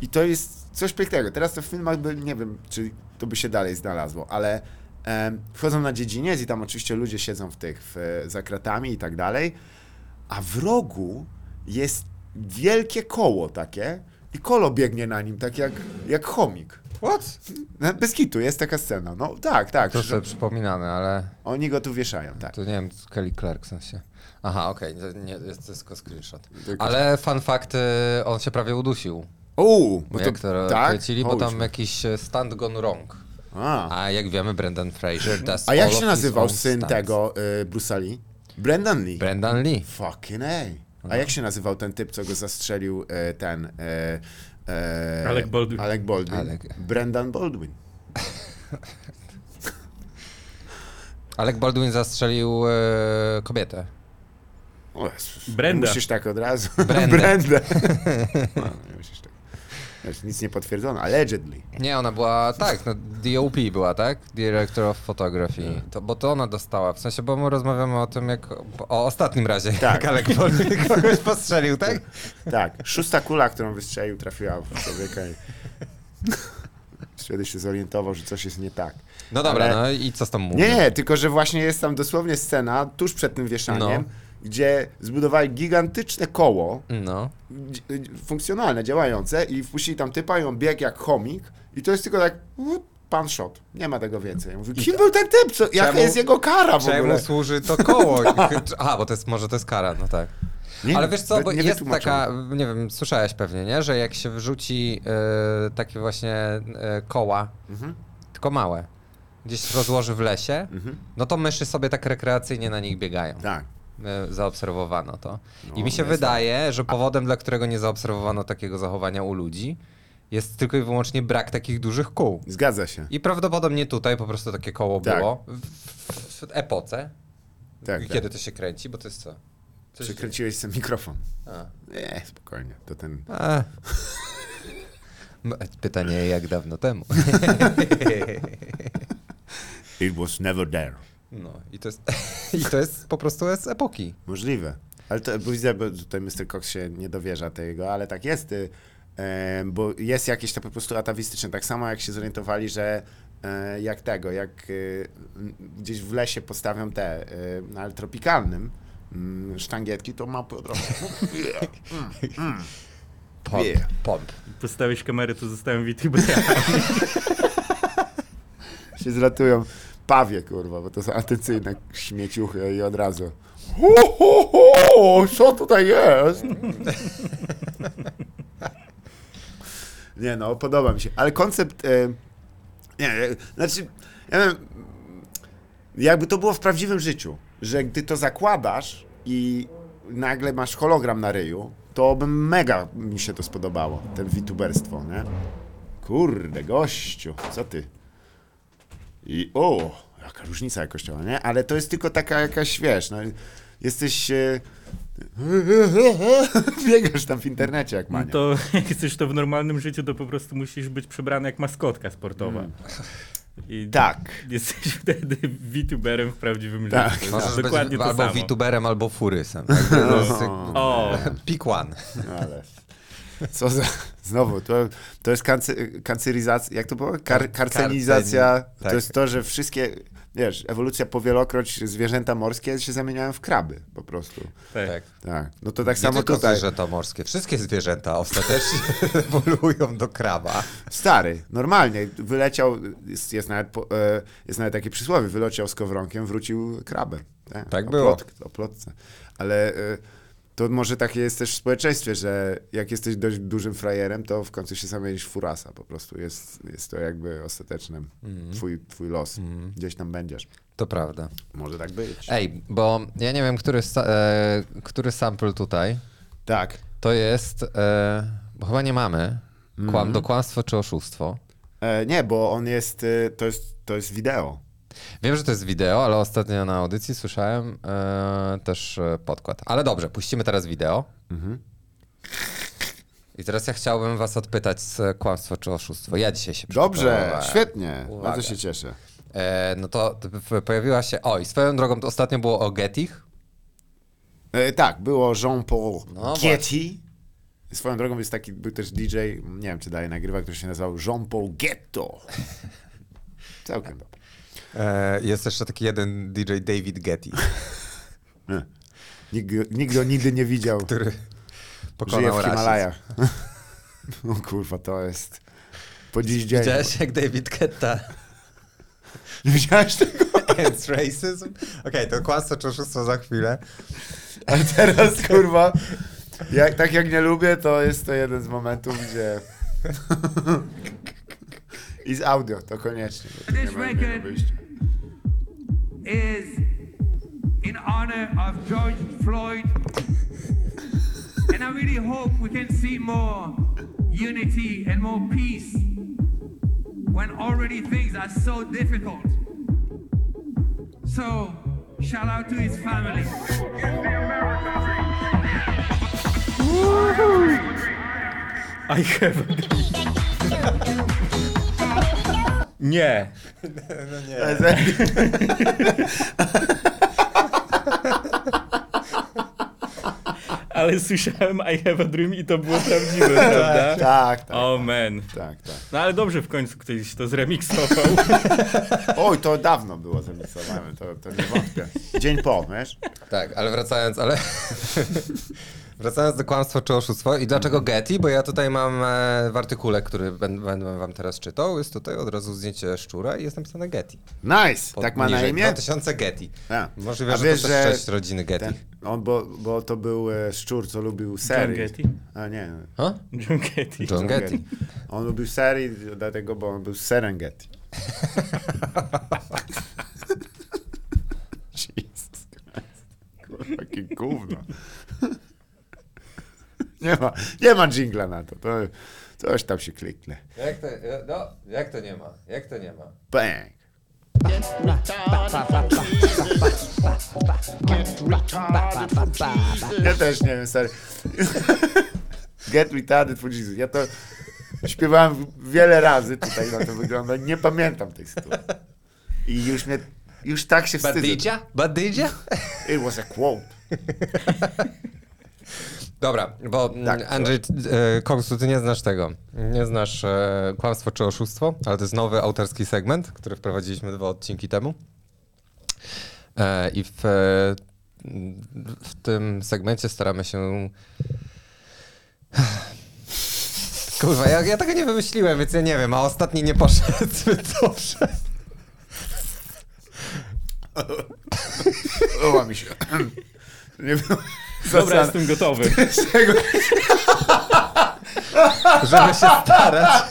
i to jest coś pięknego. Teraz to w filmach by, nie wiem, czy to by się dalej znalazło, ale em, wchodzą na dziedziniec i tam oczywiście ludzie siedzą w tych, w, za kratami i tak dalej, a w rogu jest wielkie koło takie i kolo biegnie na nim, tak jak, jak chomik. What? No, Bez kitu, jest taka scena. No tak, tak. To że sobie przypominane, ale Oni go tu wieszają, tak. to nie wiem, Kelly Clark w sensie. Aha, okej, to nie, jest to jest tylko screenshot. Tylko- Ale fun fact, y, on się prawie udusił. Uuu, bo jak to tak? kręcili, bo tam jakiś e, stand gone wrong. A. A jak wiemy, Brendan Fraser does A jak się nazywał syn stunts. tego y, Bruce'a Lee? Brendan Lee. Brendan Lee. Fucking A. A jak się nazywał ten typ, co go zastrzelił e, ten... E, e, Alec Baldwin. Alec Baldwin. Alec. Brendan Baldwin. (laughs) Alec Baldwin zastrzelił e, kobietę. O Jezus. Brenda. Musisz tak od razu. Brendę. (laughs) Brendę. (laughs) no, nie musisz tak. Wiesz, nic nie potwierdzono. Allegedly. Nie, ona była, tak, no, DOP była, tak? Director of Photography. To, bo to ona dostała, w sensie, bo my rozmawiamy o tym, jak, o ostatnim razie, Tak. jak Alec Baldwin (laughs) kogoś postrzelił, tak? Tak. Szósta kula, którą wystrzelił, trafiła w człowieka i... (laughs) Wtedy się zorientował, że coś jest nie tak. No dobra, Ale- no i co z tą mówią? Nie, nie, tylko że właśnie jest tam dosłownie scena tuż przed tym wieszaniem, gdzie zbudowali gigantyczne koło, No. funkcjonalne, działające i wpuścili tam typa i on biegł jak chomik i to jest tylko tak pan shot. Nie ma tego więcej. Mówię, kim był ten typ? Co, jaka Czemu- jest jego kara w Czemu ogóle? służy to koło? (laughs) Aha, bo to jest, może to jest kara, no tak. Nie, Ale wiesz co, bo jest taka, nie wiem, słyszałeś pewnie, nie? Że jak się wyrzuci e, takie właśnie e, koła, Mhm. tylko małe, gdzieś rozłoży w lesie, Mhm. no to myszy sobie tak rekreacyjnie na nich biegają. Tak. E, Zaobserwowano to. I No, mi się wydaje, że powodem, dla którego nie zaobserwowano takiego zachowania u ludzi, jest tylko i wyłącznie brak takich dużych kół. Zgadza się. I prawdopodobnie tutaj po prostu takie koło Tak. było w, w, w epoce. Tak, Kiedy tak. to się kręci, bo to jest co? Coś Przekręciłeś sobie mikrofon. A. Nie, spokojnie. To ten... A. Pytanie jak dawno temu. (laughs) It was never there. No i to jest, (laughs) i to jest po prostu z epoki. Możliwe. Ale to, bo widzę, bo tutaj Mr. Cox się nie dowierza tego, ale tak jest, y, e, bo jest jakieś to po prostu atawistyczne. Tak samo jak się zorientowali, że e, jak tego, jak y, gdzieś w lesie postawią te, y, no, ale tropikalnym, mm, sztangietki, to ma po prostu... (laughs) Pomp, Yeah. pomp. Postawisz kamerę, to zostałem VTuberem. (laughs) się zlatują pawie, kurwa, bo to są atencyjne śmieciuchy i od razu ho, ho, ho, co tutaj jest? (laughs) nie no, podoba mi się, ale koncept, e, nie, e, znaczy, ja wiem, jakby to było w prawdziwym życiu, że gdy to zakładasz i nagle masz hologram na ryju, to by mega mi się to spodobało, ten VTuberstwo, nie? Kurde, gościu, co ty? I o, jaka różnica jakościowa, nie? Ale to jest tylko taka jakaś, wiesz, no, jesteś... E, (laughs) biegasz tam w internecie jak mania. To (laughs) jak chcesz to w normalnym życiu, to po prostu musisz być przebrany jak maskotka sportowa. I Tak. Jesteś (laughs) wtedy VTuberem w prawdziwym Tak. życiu. Możesz być Dokładnie to albo samo. VTuberem, albo furysem. Jest jak- O, Pick one. Ale... Co za... Znowu, to, to jest kancy, kanceryzacja, jak to było? Kar, karcenizacja. karceni- To tak. jest to, że wszystkie, wiesz, ewolucja powielokroć zwierzęta morskie się zamieniają w kraby, po prostu. tak. Tak. Tak. No to tak Nie samo tylko tutaj. zwierzęta morskie, wszystkie zwierzęta ostatecznie (laughs) ewoluują do kraba. Stary, normalnie, wyleciał, jest, jest, nawet, e, jest nawet takie przysłowie, wyleciał z kowronkiem, wrócił krabem. Tak, Tak o było. Plotk, o plotce. Ale e, to może takie jest też w społeczeństwie, że jak jesteś dość dużym frajerem, to w końcu się zamienisz w furasa po prostu. Jest, jest to jakby ostatecznym Mhm. twój, twój los. Gdzieś tam będziesz. To prawda. Może tak być. Ej, bo ja nie wiem, który, e, który sample tutaj Tak. to jest, e, bo chyba nie mamy, kłam, do kłamstwo czy oszustwo. E, nie, bo on jest, e, to jest, to jest wideo. Wiem, że to jest wideo, ale ostatnio na audycji słyszałem e, też e, podkład. Ale dobrze, puścimy teraz wideo. I teraz ja chciałbym was odpytać z kłamstwo czy oszustwo. Ja dzisiaj się Dobrze, świetnie. Uwaga. Bardzo się cieszę. E, no to pojawiła się, o i swoją drogą to ostatnio było o Getich. E, tak, było Jean-Paul No Getty. Swoją drogą jest taki, był też DJ, nie wiem czy dalej nagrywa, który się nazywał Jean-Paul Ghetto. (laughs) Całkiem dobry. E, jest jeszcze taki jeden DJ David Getty, Nikt, go- nikt go nigdy nie widział. który Żyje pokonał w rasizm. Himalajach. (laughs) o kurwa, to jest po dziś dzień. Widziałeś jak David Guetta Nie widziałeś tego? (laughs) ends racism? Okej, to kłamstwo czy oszustwo za chwilę. Ale teraz kurwa, jak, tak jak nie lubię, to jest to jeden z momentów, gdzie... (laughs) I z audio, to koniecznie. bo tu nie This ma record- is in honor of George Floyd. and I really hope we can see more unity and more peace when already things are so difficult. So, shout out to his family. I have a dream. (laughs) Nie. Ale słyszałem I have a dream i to było prawdziwe, prawda? Tak, tak, O man. tak, tak. No ale dobrze w końcu ktoś to zremiksował. (laughs) Oj, to dawno było zamiksowane, to, to nie wątpię. Dzień po, wiesz? Tak, ale wracając, ale... (laughs) Wracając do kłamstwa czy oszustwo. I dlaczego Getty? Bo ja tutaj mam e, w artykule, który będę wam teraz czytał, jest tutaj od razu zdjęcie szczura i jest napisane Getty. Nice, Pod- tak ma na imię? 2000 Getty. A. Możliwe, A że wiesz, to też część rodziny Getty. Ten, on, bo, bo to był e, szczur, co lubił serii. Getty? A nie, Ha? John Getty. John Getty. On lubił serii, dlatego, bo on był z Serengeti. (laughs) (laughs) Jesus Christ. Kurwa, jakie gówno. Nie ma, nie ma dżingla na to. to. Coś tam się kliknie. Jak to, no, jak to nie ma? Jak to nie ma? Bang. Ja też nie wiem, stary. (laughs) Get retarded for Jesus. Ja to śpiewałem wiele razy tutaj na to wygląda. Nie pamiętam tej sytuacji. I już mnie, już tak się wstydzę. Badydzia? Badydzia? It was a quote. (laughs) Dobra, bo Tak, tak, Andrzej e, Koksu, ty nie znasz tego. Nie znasz e, kłamstwo czy oszustwo, ale to jest nowy autorski segment, który wprowadziliśmy dwa odcinki temu. E, I w, e, w tym segmencie staramy się. (sighs) Kurwa, ja, ja tego nie wymyśliłem, więc ja nie wiem, a ostatni nie poszedł (laughs) zbyt dobrze. Oła mi się. Nie wiem. Dobra, jestem gotowy. Czego? (laughs) Żeby się starać.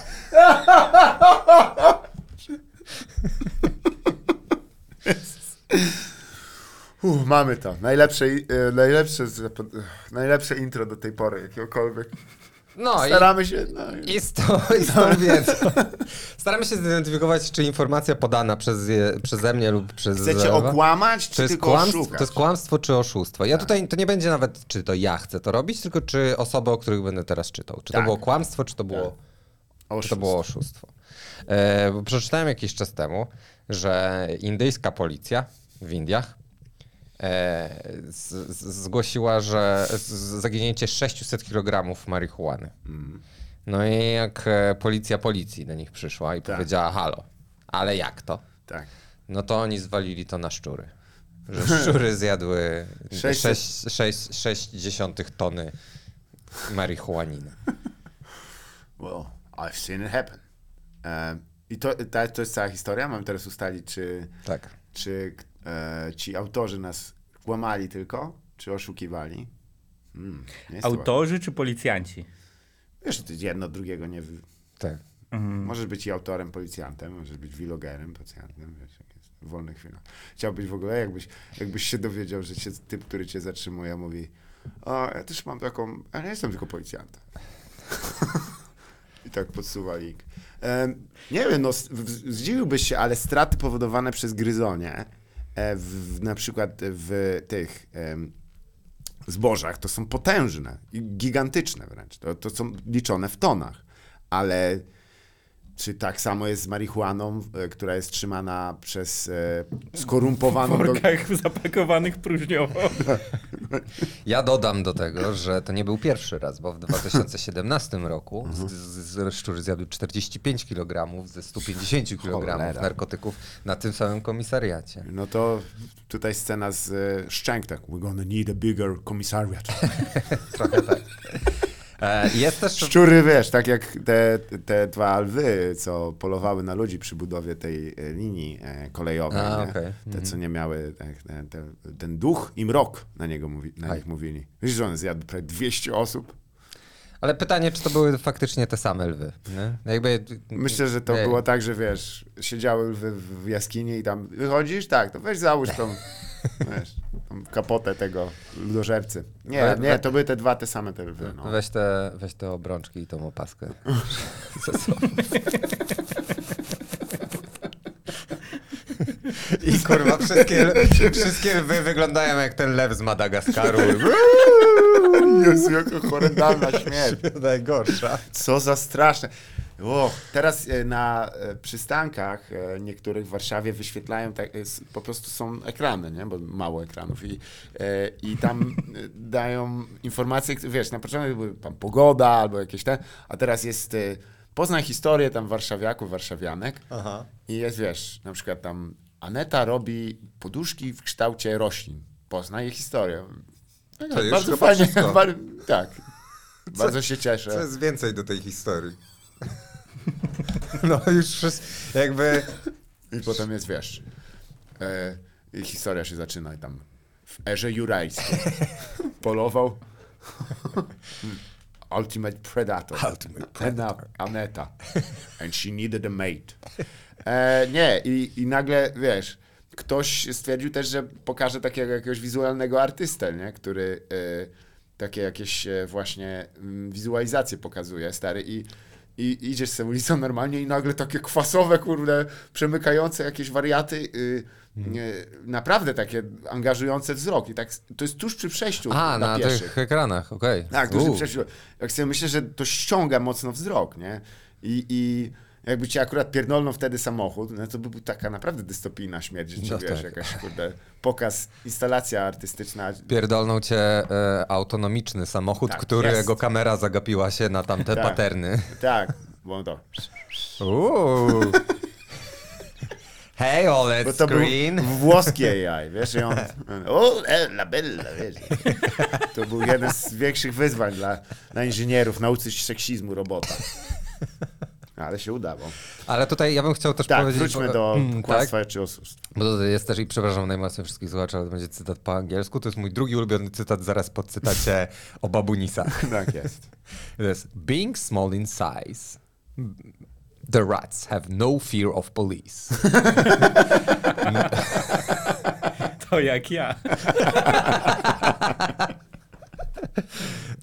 Uff, mamy to. Najlepsze, e, najlepsze, najlepsze intro do tej pory, jakiegokolwiek. No i Staramy się. No, i- I z, tą, (laughs) i z tą wiedzą. Staramy się zidentyfikować, czy informacja podana przez przeze mnie lub przez Chcecie okłamać, to czy jest, tylko kłamstwo, oszukać? to jest kłamstwo czy oszustwo. Ja tutaj, to nie będzie nawet, czy to ja chcę to robić, tylko czy osoby, o których będę teraz czytał. Czy Tak. to było kłamstwo, czy to było, czy to Oszustwo. było oszustwo. E, bo przeczytałem jakiś czas temu, że indyjska policja w Indiach z, z, zgłosiła, że z, zaginięcie 600 kg marihuany. Mm. No i jak e, policja policji do nich przyszła i Tak. powiedziała halo, ale jak to? Tak. No to oni zwalili to na szczury. Że (laughs) szczury zjadły 600. 6,6 tony marihuaniny. (laughs) Well, I've seen it happen. Um, I to, ta, to jest cała historia. Mam teraz ustalić, czy, Tak. czy e, ci autorzy nas kłamali tylko, czy oszukiwali. Hmm. Autorzy czy policjanci? Wiesz, to jedno drugiego nie... Tak. Możesz być i autorem, policjantem, możesz być vlogerem, pacjentem, wiesz, jak jest w wolnych chwilach. Chciałbyś w ogóle, jakbyś, jakbyś się dowiedział, że cię, typ, który cię zatrzymuje, mówi o, ja też mam taką, ja nie jestem tylko policjantem. (laughs) I tak podsuwa link. Nie wiem, no, zdziwiłbyś się, ale straty powodowane przez gryzonie, w, w, na przykład w tych zbożach, to są potężne gigantyczne wręcz. To, to są liczone w tonach. Ale czy tak samo jest z marihuaną, e, która jest trzymana przez e, W skorumpowaną... do- workach (laughs) zapakowanych próżniowo. Ja dodam do tego, że to nie był pierwszy raz, bo w (laughs) 2017 roku Mhm. z, z, z szczury zjadły 45 kg ze 150 kg narkotyków na tym samym komisariacie. No to tutaj scena z e, Szczęk, tak. We're gonna need a bigger commissariat. (laughs) Trochę tak. E, jest też... Szczury, wiesz, tak jak te, te dwa lwy, co polowały na ludzi przy budowie tej e, linii e, kolejowej, A, okej. te, co nie miały, te, te, ten duch i mrok na niego mówi, na Aj. nich mówili. Wiesz, że on zjadł prawie 200 osób? Ale pytanie, czy to były faktycznie te same lwy? Nie? Jakby, Myślę, że to było tak, że wiesz, siedziały lwy w, jaskini i tam wychodzisz, tak, to weź załóż tą, (laughs) wiesz, kapotę tego ludożercy. Nie, We- nie, we- to były te dwa te same te lwy, no. Weź te, weź te obrączki i tą opaskę. (laughs) I kurwa, wszystkie, wszystkie lwy wyglądają jak ten lew z Madagaskaru. (laughs) Jezu, jaka horrendalna śmierć. Najgorsza. Co za straszne. O, teraz e, na e, przystankach e, niektórych w Warszawie wyświetlają, tak, po prostu są ekrany, nie? bo mało ekranów i, i tam (laughs) dają informacje, wiesz, na początku były tam pogoda albo jakieś te, a teraz jest, poznaj historię tam warszawiaków, warszawianek Aha. i jest, wiesz, na przykład tam Aneta robi poduszki w kształcie roślin. Poznaj jej historię. To już bardzo chyba fajnie, (laughs) tak. (laughs) Bardzo się cieszę. Co jest więcej do tej historii? (laughs) No już jakby... I potem jest, wiesz, i historia się zaczyna i tam w erze jurajskiej (laughs) polował (laughs) Ultimate Predator. Ultimate Predator. Aneta. And she needed a mate. E, nie, i, i nagle, wiesz, ktoś stwierdził też, że pokaże takiego jakiegoś wizualnego artystę, nie? który e, takie jakieś e, właśnie mm, wizualizacje pokazuje, stary, i i idziesz sobie ulicą normalnie i nagle takie kwasowe, kurde, przemykające jakieś wariaty, y, Hmm. y, naprawdę takie angażujące wzrok. I tak, to jest tuż przy przejściu A, na, na pieszych. tych ekranach, okej. Tak, tuż przy przejściu. Jak sobie myślę, że to ściąga mocno wzrok, nie? I, i jakby cię akurat pierdolnął wtedy samochód, no to by była taka naprawdę dystopijna śmierć, że ci, No wiesz, tak. jakaś, kurde, pokaz, instalacja artystyczna. Pierdolnął cię e, autonomiczny samochód, Tak, którego jest. kamera zagapiła się na tamte Tak. paterny. Tak, bo to... Uuu. Hey, Bo OLED to był screen. włoski AI, wiesz, i on... O, e, la bella, wiesz. To był jeden z większych wyzwań dla, dla inżynierów, nauczyć seksizmu robota. Ale się udało. Ale tutaj ja bym chciał też Tak, powiedzieć... wróćmy do Mm, tak? kłamstwa czy oszustw. Bo to jest też i przepraszam najmocniej wszystkich słuchaczy, ale to będzie cytat po angielsku. To jest mój drugi ulubiony cytat zaraz po cytacie o babunisach. (laughs) Tak jest. To jest Being small in size, the rats have no fear of police. (laughs) To jak ja. (laughs)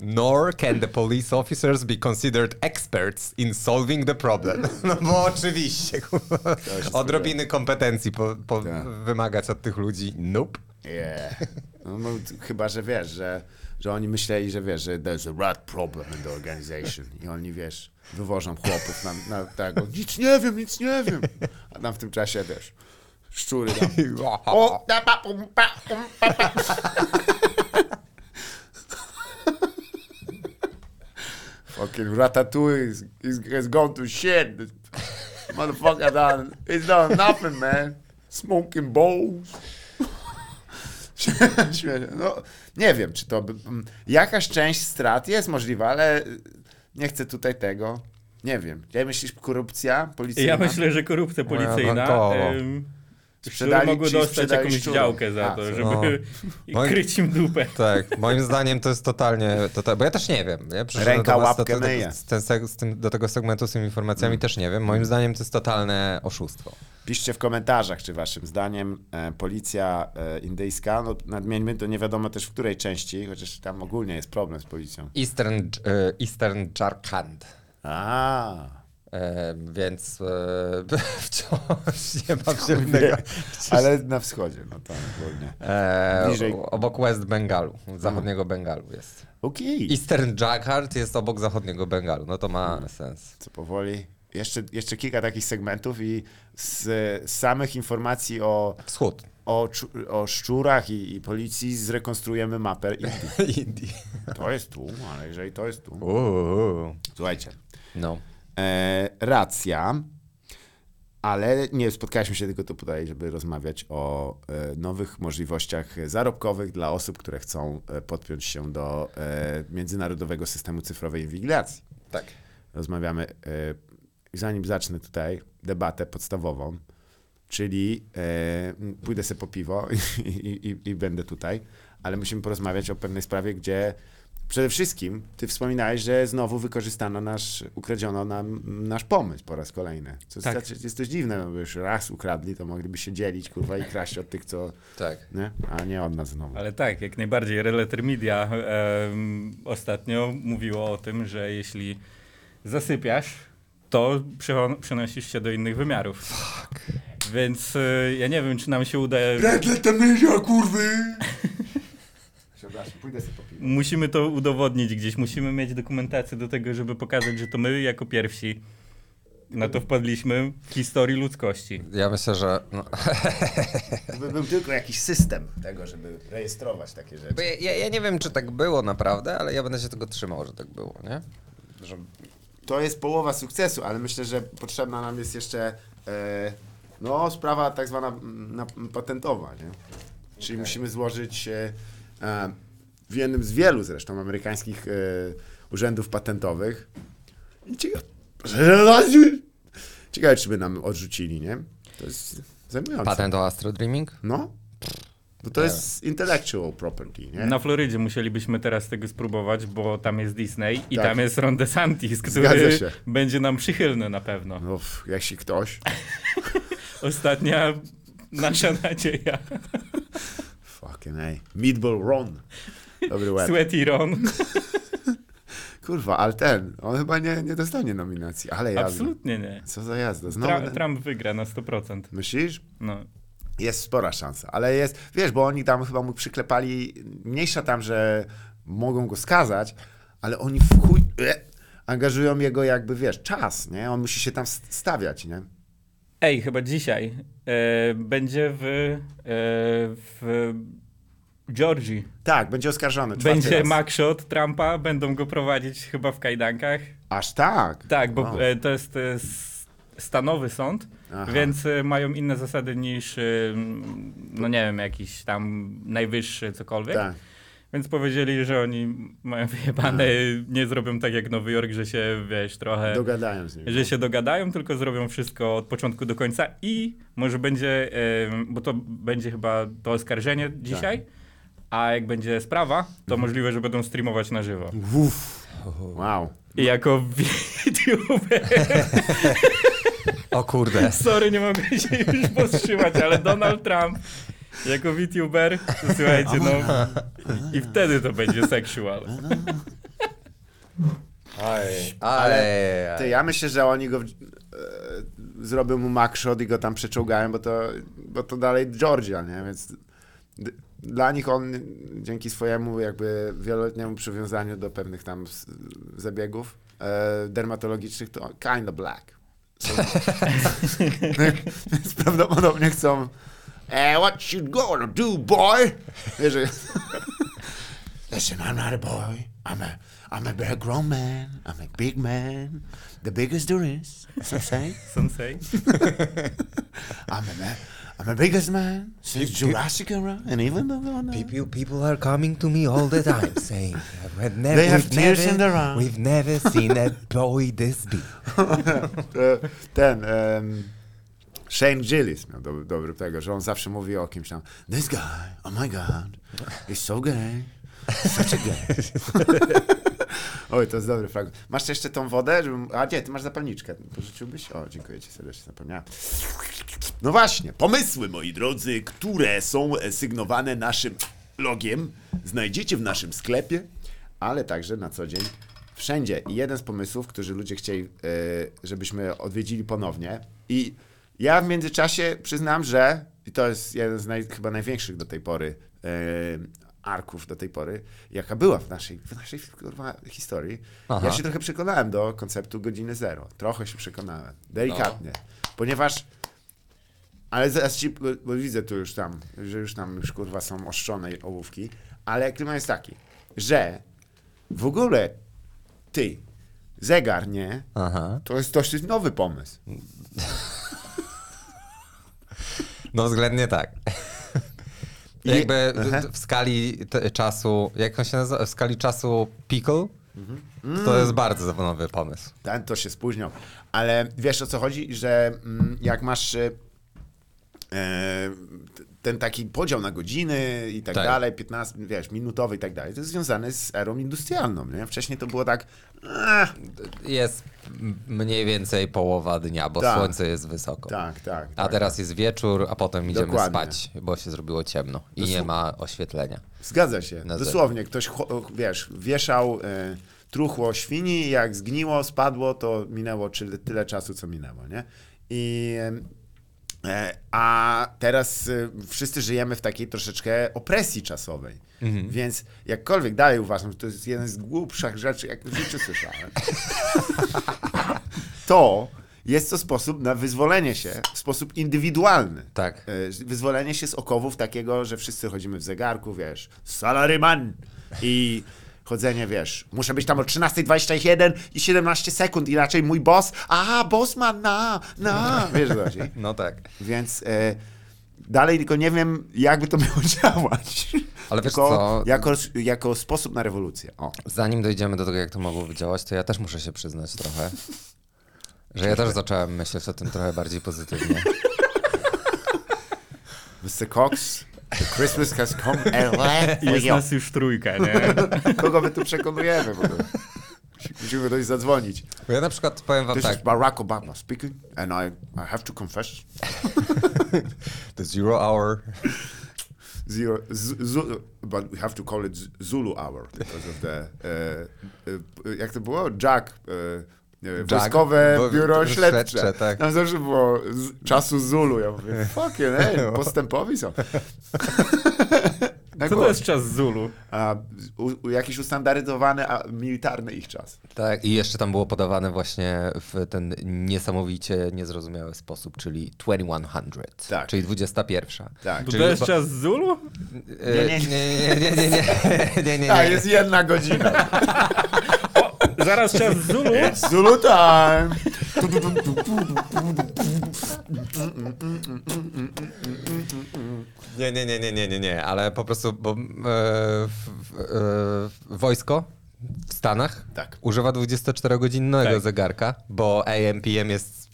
Nor can the police officers be considered experts in solving the problem. (laughs) No bo oczywiście, kurwa. odrobiny kompetencji po, po Tak. wymagać od tych ludzi. Nope. Yeah. No, no, chyba, że wiesz, że, że oni myśleli, że wiesz, że there's a rat problem in the organization i oni, wiesz, wywożą chłopów na, na tego, nic nie wiem, nic nie wiem. A tam w tym czasie, wiesz, szczury tam. (laughs) O, da, pa, pum, pa, pum, pa, pa. Fucking Ratatouille is, is, has gone to shit. This motherfucker done, he's done nothing, man. Smoking bowls. (laughs) No, nie wiem, czy to by, mm, jakaś część strat jest możliwa, ale nie chcę tutaj tego. Nie wiem. Jak myślisz, korupcja policyjna? Ja myślę, że korupcja policyjna. bankowo. em, Sprzedali mogły dostać jakąś szczurów. działkę za A, to, żeby No. (laughs) kryć im dupę. Tak, moim zdaniem to jest totalnie, total, bo ja też nie wiem. Nie? Ręka do łapkę do, do, myje. z, ten, seg- z tym, do tego segmentu z tymi informacjami też nie wiem. Moim zdaniem to jest totalne oszustwo. Piszcie w komentarzach, czy waszym zdaniem e, policja e, indyjska, no nadmieńmy, to nie wiadomo też w której części, chociaż tam ogólnie jest problem z policją. Eastern, e, Eastern Jharkhand. A, E, więc e, (laughs) wciąż nie mam zielonego. ale na wschodzie, no to ogólnie. E, Bliżej. obok West Bengalu, zachodniego Bengalu jest. Okej. Eastern Jharkhand jest obok zachodniego Bengalu, no to ma sens. Co powoli. Jeszcze, jeszcze kilka takich segmentów i z, z samych informacji o, Wschód o, o szczurach i, i policji zrekonstruujemy mapę (laughs) Indii. Indii. To jest tu, ale jeżeli to jest tu. Uuu. Słuchajcie, No. E, racja, ale nie spotkaliśmy się tylko tu tutaj, żeby rozmawiać o e, nowych możliwościach zarobkowych dla osób, które chcą e, podpiąć się do e, międzynarodowego systemu cyfrowej inwigilacji. Tak. rozmawiamy. e, Zanim zacznę tutaj debatę podstawową, czyli e, pójdę sobie po piwo (laughs) i, i, i, i będę tutaj, ale musimy porozmawiać o pewnej sprawie, gdzie przede wszystkim ty wspominałeś, że znowu wykorzystano nasz, ukradziono nam nasz pomysł po raz kolejny. Co Tak. znaczy, jest dość dziwne, no bo już raz ukradli, to mogliby się dzielić, kurwa, i kraść od tych, co, Tak. nie? A nie od nas znowu. Ale tak, jak najbardziej. Relater Media em, ostatnio mówiło o tym, że jeśli zasypiasz, to przenosisz się do innych wymiarów. Fuck. Więc e, ja nie wiem, czy nam się uda. Rekle media, kurwy! (laughs) Przepraszam, pójdę sobie po piwo. Musimy to udowodnić gdzieś. Musimy mieć dokumentację do tego, żeby pokazać, że to my jako pierwsi na to wpadliśmy w historii ludzkości. Ja myślę, że. No, By był tylko jakiś system tego, żeby rejestrować takie rzeczy. ja, ja, ja nie wiem, czy tak było naprawdę, ale ja będę się tego trzymał, że tak było, nie? Że... To jest połowa sukcesu, ale myślę, że potrzebna nam jest jeszcze e, no, sprawa tak zwana na, patentowa, nie? Czyli musimy złożyć e, e, w jednym z wielu zresztą amerykańskich e, urzędów patentowych. I ciekawe, ciekawe, czy by nam odrzucili, nie? To jest zajmujące. Patent o Astro Dreaming? No. Bo to jest intellectual property, nie? Na Florydzie musielibyśmy teraz tego spróbować, bo tam jest Disney i Tak. tam jest Ron DeSantis, który się. będzie nam przychylny na pewno. No, pff, jeśli ktoś. (laughs) Ostatnia nasza nadzieja. Fucking A. Meatball Ron. Dobry łeb. Sweaty Ron. (laughs) Kurwa, ale ten, on chyba nie, nie dostanie nominacji, ale jazda. Absolutnie nie. Co za jazda. Znowu... Tra- Trump wygra na 100%. Myślisz? No. Jest spora szansa, ale jest, wiesz, bo oni tam chyba mu przyklepali, mniejsza tam, że mogą go skazać, ale oni w chuj, e, angażują jego jakby, wiesz, czas, nie? On musi się tam st- stawiać, nie? Ej, chyba dzisiaj e, będzie w, e, w Georgii. Tak, będzie oskarżony. Będzie raz. mugshot Trumpa, będą go prowadzić chyba w kajdankach. Aż tak? Tak, bo Wow. e, to jest e, stanowy sąd, Aha. więc e, mają inne zasady niż, no nie wiem, jakiś tam najwyższy cokolwiek. Tak. Więc powiedzieli, że oni mają wyjebane, nie zrobią tak jak Nowy Jork, że się, wiesz, trochę... Dogadają z nim. że się dogadają, tylko zrobią wszystko od początku do końca i może będzie, bo to będzie chyba to oskarżenie dzisiaj, a jak będzie sprawa, to Mhm. możliwe, że będą streamować na żywo. Uff. Wow. I jako YouTuber, O kurde. sorry, nie mogę się już powstrzymać, ale Donald Trump jako VTuber, to słuchajcie, no i wtedy to będzie sexual. Ale... Ty, ja myślę, że oni go e, zrobią mu mugshot i go tam przeczołgają, bo to, bo to dalej Georgia, nie? Więc d- dla nich on dzięki swojemu jakby wieloletniemu przywiązaniu do pewnych tam zabiegów e, dermatologicznych to kind of black. So, więc (laughs) (laughs) prawdopodobnie chcą eh, what you gonna do, boy? Wiesz, (laughs) Listen, I'm not a boy. I'm a I'm a very grown man. I'm a big man. The biggest there is. I say. Sensei. I'm a man. I'm a biggest man since Jurassic era, and even though People, people are coming to me all the time (laughs) saying, "We've never, They have we've tears never, in their eyes." We've never seen a boy this big. (laughs) E, ten um, Shane Gillis miał dobry, dobry tego, że on zawsze mówi o kimś tam This guy, oh my god, he's so gay, such a gay. (laughs) Oj, to jest dobry fragment. Masz jeszcze tą wodę? Żebym... A nie, ty masz zapalniczkę. Pożyczyłbyś? O, dziękuję ci serdecznie, zapomniałem. No właśnie, pomysły, moi drodzy, które są e, sygnowane naszym logiem, znajdziecie w naszym sklepie, ale także na co dzień wszędzie. I jeden z pomysłów, którzy ludzie chcieli, e, żebyśmy odwiedzili ponownie. I ja w międzyczasie przyznam, że, i to jest jeden z naj, chyba największych do tej pory e, arków do tej pory, jaka była w naszej, w naszej kurwa, historii. Aha. Ja się trochę przekonałem do konceptu godziny zero. Trochę się przekonałem. Delikatnie. Ponieważ ale zaraz ci, bo, bo widzę tu już tam, że już tam już kurwa są oszczone ołówki, ale klimat jest taki, że w ogóle ty, zegar, nie? Aha. To jest dosyć nowy pomysł. No względnie tak. Jakby w skali te, czasu, jak on się nazywa? W skali czasu pickle, Mhm. to jest bardzo nowy pomysł. Ten to się spóźniał. Ale wiesz o co chodzi? Że mm, jak masz e, e, ten taki podział na godziny i tak, Tak. dalej, 15, wiesz, minutowy i tak dalej, to jest związane z erą industrialną, nie? Wcześniej to było tak, Jest mniej więcej połowa dnia, bo Tak. słońce jest wysoko. tak, tak. A tak. teraz jest wieczór, a potem idziemy Dokładnie. spać, bo się zrobiło ciemno i nie ma oświetlenia. Zgadza się. Dosłownie, ktoś, wiesz, wieszał e, truchło świni jak zgniło, spadło, to minęło czy, tyle czasu, co minęło, nie? I, a teraz e, wszyscy żyjemy w takiej troszeczkę opresji czasowej. Więc jakkolwiek dalej uważam, że to jest jeden z głupszych rzeczy, jak w życiu słyszałem, (laughs) to jest to sposób na wyzwolenie się w sposób indywidualny. Tak. E, wyzwolenie się z okowów takiego, że wszyscy chodzimy w zegarku, wiesz, salaryman i chodzenie, wiesz, muszę być tam o 13.21 i 17 sekund, inaczej mój boss, a boss ma na, na, (laughs) wiesz co chodzi? No tak. Więc e, dalej tylko nie wiem, jakby to miało (laughs) działać. Ale wiesz tylko co? Jako, jako sposób na rewolucję. O. Zanim dojdziemy do tego, jak to mogłoby działać, to ja też muszę się przyznać trochę, że ja też zacząłem myśleć o tym trochę bardziej pozytywnie. (laughs) Mr. Cox, Christmas has come (laughs) for Jest nas już trójka, nie? (laughs) Kogo my tu przekonujemy w ogóle? Musimy dość zadzwonić. Bo ja na przykład powiem wam This tak, is Barack Obama speaking, and I, I have to confess, (laughs) the zero hour, zero, z, Zulu, but we have to call it Z- Zulu hour because of the, e, e, jak to było? Jack, e, e, wojskowe bo- biuro śledcze, śledcze. tak. Tam zawsze było z, czasu Zulu. Ja mówię, fucking, (laughs) ej, postępowi są. (laughs) Co to jest czas Zulu? A, u, u, jakiś ustandaryzowany a, militarny ich czas. Tak, i jeszcze tam było podawane właśnie w ten niesamowicie niezrozumiały sposób, czyli 2100, Tak. czyli 21. Tak. To, Czyli to jest bo- czas Zulu? Nie, Nie, nie. nie, nie, nie, nie, nie, nie, nie, A, nie. jest jedna godzina. (laughs) Zaraz czas Zulu? Zulu time! Nie, nie, nie, nie, nie, nie, nie, ale po prostu, bo e, w, e, wojsko w Stanach Tak. używa 24-godzinnego Tak. zegarka, bo AM, PM jest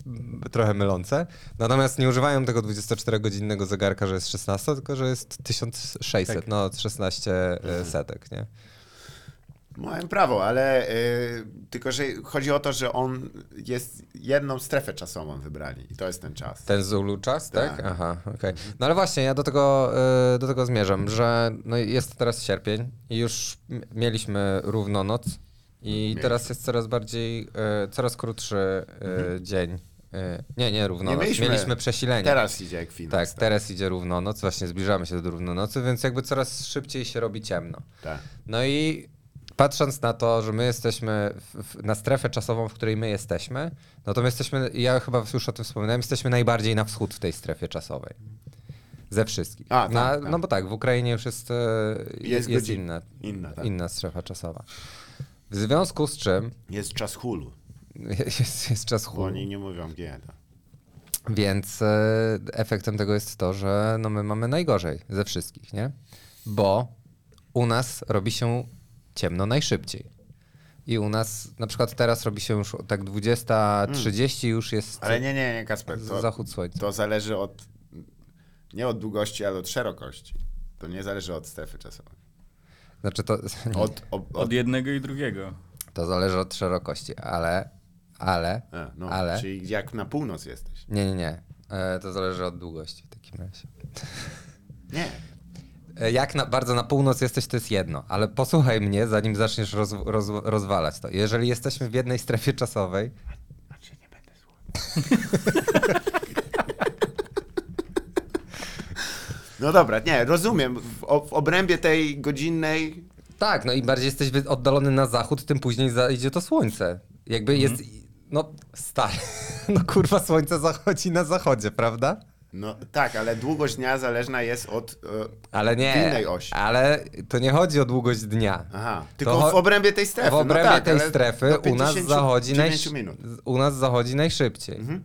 trochę mylące. Natomiast nie używają tego 24-godzinnego zegarka, że jest 16, tylko że jest 1600, Tak. no 16 e, setek, nie? Mają prawo, ale y, tylko, że chodzi o to, że on jest jedną strefę czasową wybrali i to jest ten czas. Ten Zulu czas, tak? Tak. Aha, okej. No ale właśnie, ja do tego, e, do tego zmierzam, że no jest teraz sierpień i już mieliśmy równonoc i teraz jest coraz bardziej, e, coraz krótszy e, dzień. E, Nie, nie równonoc. Nie mieliśmy, mieliśmy- przesilenie. Teraz idzie ekwinoks. tak, teraz idzie równonoc, właśnie zbliżamy się do równonocy, więc jakby coraz szybciej się robi ciemno. Tak. No i patrząc na to, że my jesteśmy w, na strefę czasową, w której my jesteśmy, no to my jesteśmy, ja chyba już o tym wspominałem, jesteśmy najbardziej na wschód w tej strefie czasowej. Ze wszystkich. A, tak, na, tak. No bo tak, w Ukrainie już jest, e, Jest jest, inna, inna, tak. inna strefa czasowa. W związku z czym Jest czas hulu, (laughs) jest, jest czas bo chłód. oni nie mówią tak. Więc e, efektem tego jest to, że no my mamy najgorzej ze wszystkich, nie? Bo u nas robi się ciemno najszybciej. I u nas na przykład teraz robi się już tak 20.30 już jest Ale nie, nie, nie, Kasper, to, zachód słońca. to zależy od, nie od długości, ale od szerokości. To nie zależy od strefy czasowej. Znaczy to, Od, (laughs) od, od, Od jednego i drugiego. to zależy od szerokości, ale, ale, a, no, ale, Czyli jak na północ jesteś. nie, nie, nie. E, to zależy od długości w takim razie. Nie. E, Jak na, bardzo na północ jesteś, to jest jedno, ale posłuchaj mnie, zanim zaczniesz roz, roz, rozwalać to. Jeżeli jesteśmy w jednej strefie czasowej, Znaczy nie będę. No dobra, nie, rozumiem. W, w obrębie tej godzinnej tak, no im bardziej jesteś oddalony na zachód, tym później zajdzie to słońce. Jakby jest, no stary, (laughs) no kurwa słońce zachodzi na zachodzie, prawda? No tak, ale długość dnia zależna jest od. E, Ale nie, Innej osi. ale to nie chodzi o długość dnia. aha, tylko cho- w obrębie tej strefy. W obrębie no tak, tej strefy u nas 59 zachodzi naj... minut. u nas zachodzi najszybciej. Mhm.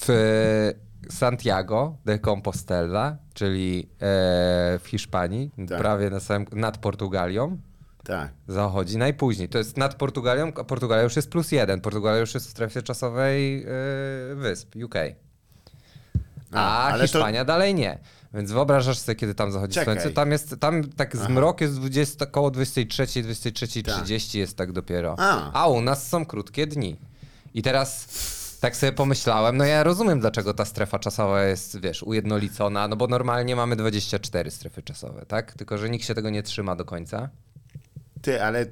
W Santiago de Compostela, czyli e, w Hiszpanii, Tak. prawie na samym, nad Portugalią, Tak. zachodzi najpóźniej. To jest nad Portugalią, a Portugalia już jest plus jeden. Portugalia już jest w strefie czasowej e, wysp, UK. A, ale to- Hiszpania dalej nie. Więc wyobrażasz sobie, kiedy tam zachodzi Czekaj. słońce. Tam jest, tam tak zmrok jest 20, koło 23, 23.30 jest tak dopiero. A. A u nas są krótkie dni. I teraz tak sobie pomyślałem, no ja rozumiem, dlaczego ta strefa czasowa jest, wiesz, ujednolicona, no bo normalnie mamy 24 strefy czasowe, tak? Tylko, że nikt się tego nie trzyma do końca. Ty, ale.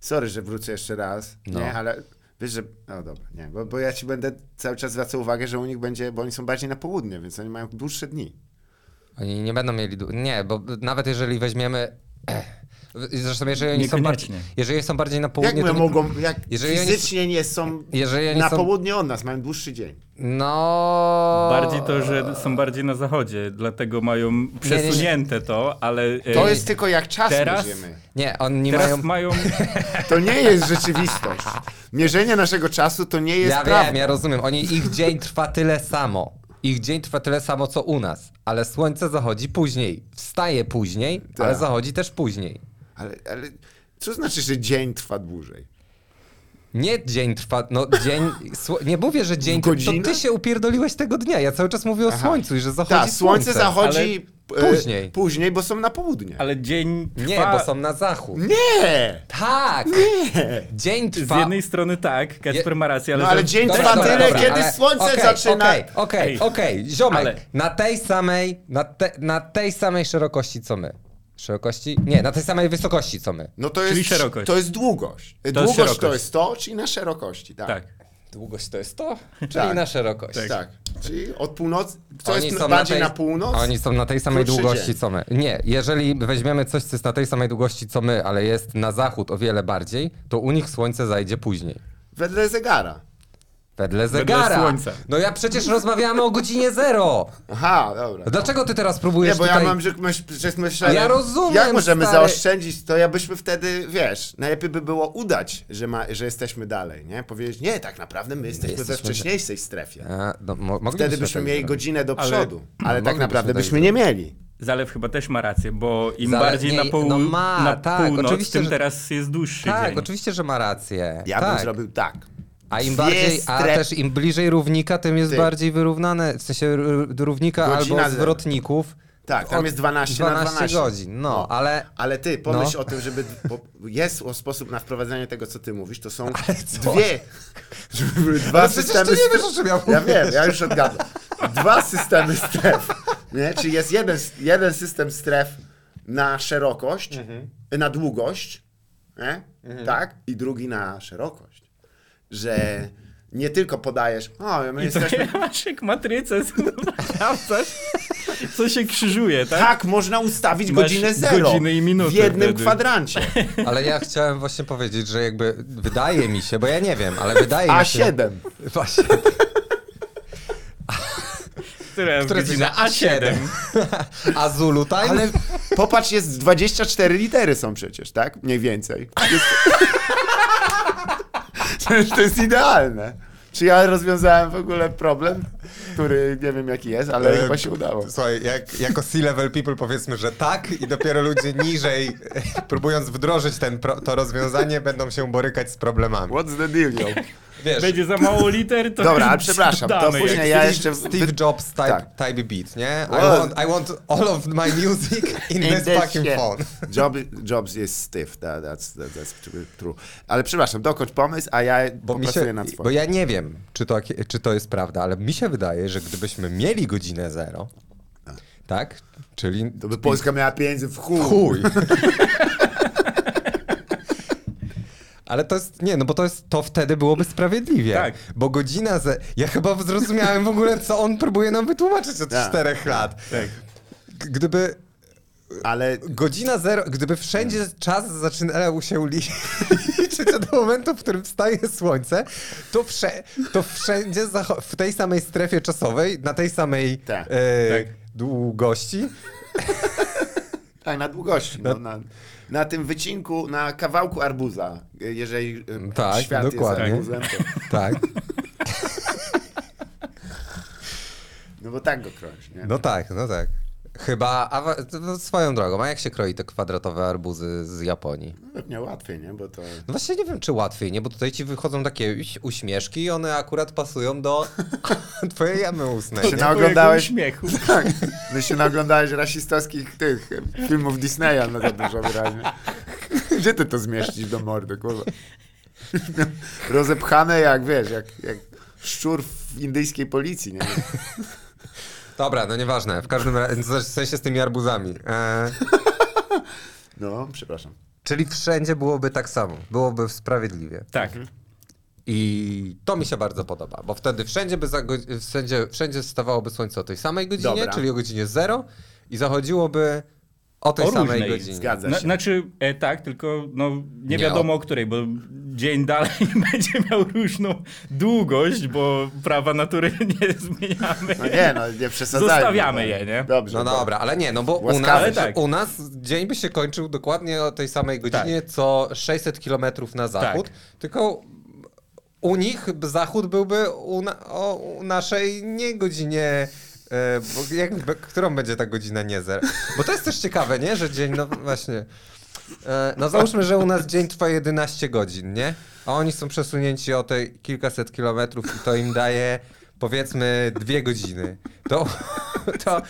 Sorry, że wrócę jeszcze raz. No. Nie, ale. Wiesz, że. No dobra, nie, bo, bo ja ci będę cały czas zwracał uwagę, że u nich będzie, bo oni są bardziej na południe, więc oni mają dłuższe dni. Oni nie będą mieli. Nie, bo nawet jeżeli weźmiemy. (clears throat) Zresztą, jeżeli oni są bardziej, jeżeli są bardziej na Jak południe. my to nie- mogą, jak jeżeli oni fizycznie nie są jeżeli oni na są- południe od nas, mają dłuższy dzień. No. Bardziej to, że są bardziej na zachodzie, dlatego mają przesunięte to, ale... e, To jest tylko jak czas teraz- mierzymy. Nie, oni Teraz mają. mają... (laughs) To nie jest rzeczywistość. Mierzenie naszego czasu to nie jest Ja prawda. wiem, ja rozumiem. Oni, ich dzień trwa tyle samo. Ich dzień trwa tyle samo, co u nas. Ale słońce zachodzi później. Wstaje później, Tak. ale zachodzi też później. Ale, ale co znaczy, że dzień trwa dłużej? Nie dzień trwa, no dzień, nie mówię, że dzień, to godzinach? ty się upierdoliłeś tego dnia, ja cały czas mówię o Aha. słońcu i że zachodzi Tak, słońce zachodzi e, Później. później, bo są na południe. Ale dzień trwa... Nie, bo są na zachód. Nie! Tak! Nie! Dzień Z trwa... jednej strony tak, Kacper ma rację, ale... No ale dzień Dobra, trwa dobra, tyle, dobra, kiedy ale- słońce okej, zaczyna... Okej, okej, Ej. okej, ziomek, Ale- na tej samej, na, te, na tej samej szerokości co my. Szerokości? Nie, na tej samej wysokości co my. No to Czyli jest, szerokość. to jest długość. długość szerokość. to jest to, czyli na szerokości, tak. Tak. Długość to jest to, czyli Tak. na szerokość. Tak. Tak. Czyli od północy, co Oni jest są bardziej na, na, tej, północ? Oni są na tej samej krótszy długości dzień. co my. Nie, jeżeli weźmiemy coś, co jest na tej samej długości co my, ale jest na zachód o wiele bardziej, to u nich słońce zajdzie później. Wedle zegara. Wedle zegara. słońca. No ja przecież rozmawiamy o godzinie zero. Aha, dobra. Dlaczego ty teraz Nie, próbujesz bo tutaj... ja mam, że myśl, przecież myślę, Ja rozumiem, jak możemy stary. zaoszczędzić, to ja byśmy wtedy, wiesz, najlepiej by było udać, że, ma, że jesteśmy dalej, nie? Powiedzieć, nie, tak naprawdę my jesteśmy we jesteśmy- wcześniejszej strefie. A, no, mo- Wtedy byśmy tak mieli zrobić. godzinę do Ale- przodu, ale, tak naprawdę tak byśmy nie mieli. Zalew chyba też ma rację, bo im Zale- bardziej nie, na, połu... no ma, na tak, północ, oczywiście, tym że- teraz jest dłuższy Tak, dzień. oczywiście, że ma rację. Ja tak. bym zrobił tak. A im bardziej, a też im bliżej równika, tym jest Ty. bardziej wyrównane, w sensie równika Godzina albo zwrotników. Tak, tam jest 12 na 12. godzin, no, ale... Ale ty, pomyśl No. o tym, żeby. Jest sposób na wprowadzenie tego, co ty mówisz. To są dwie. Żeby były dwa Ale systemy. ty nie wiesz, o czym ja Ja mówię. wiem, ja już odgadłem. Dwa systemy stref. Nie? Czyli jest jeden, jeden system stref na szerokość, Mhm. na długość, nie? tak? I drugi na szerokość. Że nie tylko podajesz, o, my I to jesteśmy. (laughs) masz jak matrycę, sprawdzasz, co się krzyżuje, tak? Tak, można ustawić Masz godzinę zero godziny i minuty w jednym wtedy. kwadrancie. (laughs) Ale ja chciałem właśnie powiedzieć, że jakby wydaje mi się, bo ja nie wiem, ale wydaje mi się... A7. (laughs) Właśnie, które godzina A7. A Zulu Time? Ale popatrz, jest 24 litery są przecież, tak? Mniej więcej. Jest... Przecież to jest idealne. Czy ja rozwiązałem w ogóle problem, który nie wiem jaki jest, ale E, chyba się udało. Słuchaj, jak, jako C-level people powiedzmy, że tak i dopiero ludzie niżej, próbując wdrożyć ten to rozwiązanie, będą się borykać z problemami. What's the deal, yo? Wiesz, Będzie za mało liter, to Dobra, ale przepraszam, to później ja jeszcze... Steve Jobs type, Tak. type beat, nie? I Well- want, I want all of my music in, In this this fucking shit. phone. Job, Jobs jest stiff, that, that's, that, that's true. Ale przepraszam, dokończ pomysł, a ja Bo, mi popracuję się, nad bo swoim. ja nie wiem, czy to, czy to jest prawda, ale mi się wydaje, że gdybyśmy mieli godzinę zero, tak? Czyli To by Polska miała pieniędzy w chuj. chuj. (laughs) Ale to jest, nie, no bo to jest, to wtedy byłoby sprawiedliwie. Tak. Bo godzina ze... Ja chyba zrozumiałem w ogóle, co on próbuje nam wytłumaczyć od Tak. czterech lat. Tak. Gdyby Ale godzina zero, gdyby wszędzie czas zaczynał się li- liczyć od momentu, w którym wstaje słońce, to, wsze, to wszędzie w tej samej strefie czasowej, na tej samej Tak, e, tak. długości, Tak, na długości. No, na, na tym wycinku, na kawałku arbuza, jeżeli y, Tak, świat dokładnie. jest arbuzem, to, (laughs) tak, (laughs) no bo tak go krąć, nie? no tak, no tak. Chyba, a no, swoją drogą, a jak się kroi te kwadratowe arbuzy z Japonii? Pewnie łatwiej, nie? Bo to... No właśnie nie wiem, czy łatwiej, nie? Bo tutaj ci wychodzą takie uś- uśmieszki i one akurat pasują do (laughs) twojej jamy ustnej. Się nie? naoglądałeś, śmiechu. (laughs) tak, no się naoglądałeś rasistowskich tych filmów Disneya, no za dużo wyraźnie. Gdzie ty to zmieścisz do mordy, kurwa? Rozepchane jak, wiesz, jak, jak szczur w indyjskiej policji, nie? Dobra, no nieważne. W każdym razie, w sensie z tymi arbuzami. E, (laughs) No, przepraszam. czyli wszędzie byłoby tak samo. Byłoby sprawiedliwie. Tak. I to mi się bardzo podoba, bo wtedy wszędzie by za wszędzie, wszędzie stawałoby słońce o tej samej godzinie, Dobra. czyli o godzinie 0 i zachodziłoby o tej O samej różnej. godzinie. Zgadza się. znaczy, e, tak, tylko no, nie, Nie, wiadomo o- o której, bo dzień dalej (laughs) będzie miał różną długość, bo prawa natury (laughs) nie zmieniamy. No nie, no nie przesadzajmy. Zostawiamy no. je, nie? Dobrze. No dobrze. dobra, ale nie, no bo u nas, tak. u nas dzień by się kończył dokładnie o tej samej godzinie, co 600 km na zachód, Tak. tylko u nich zachód byłby u, na, o, u naszej nie godzinie, e, bo jak, którą będzie ta godzina nie zer? Bo to jest też ciekawe, nie, że dzień, no właśnie, E, No załóżmy, że u nas dzień trwa 11 godzin, nie? A oni są przesunięci o te kilkaset kilometrów i to im daje powiedzmy dwie godziny. To, to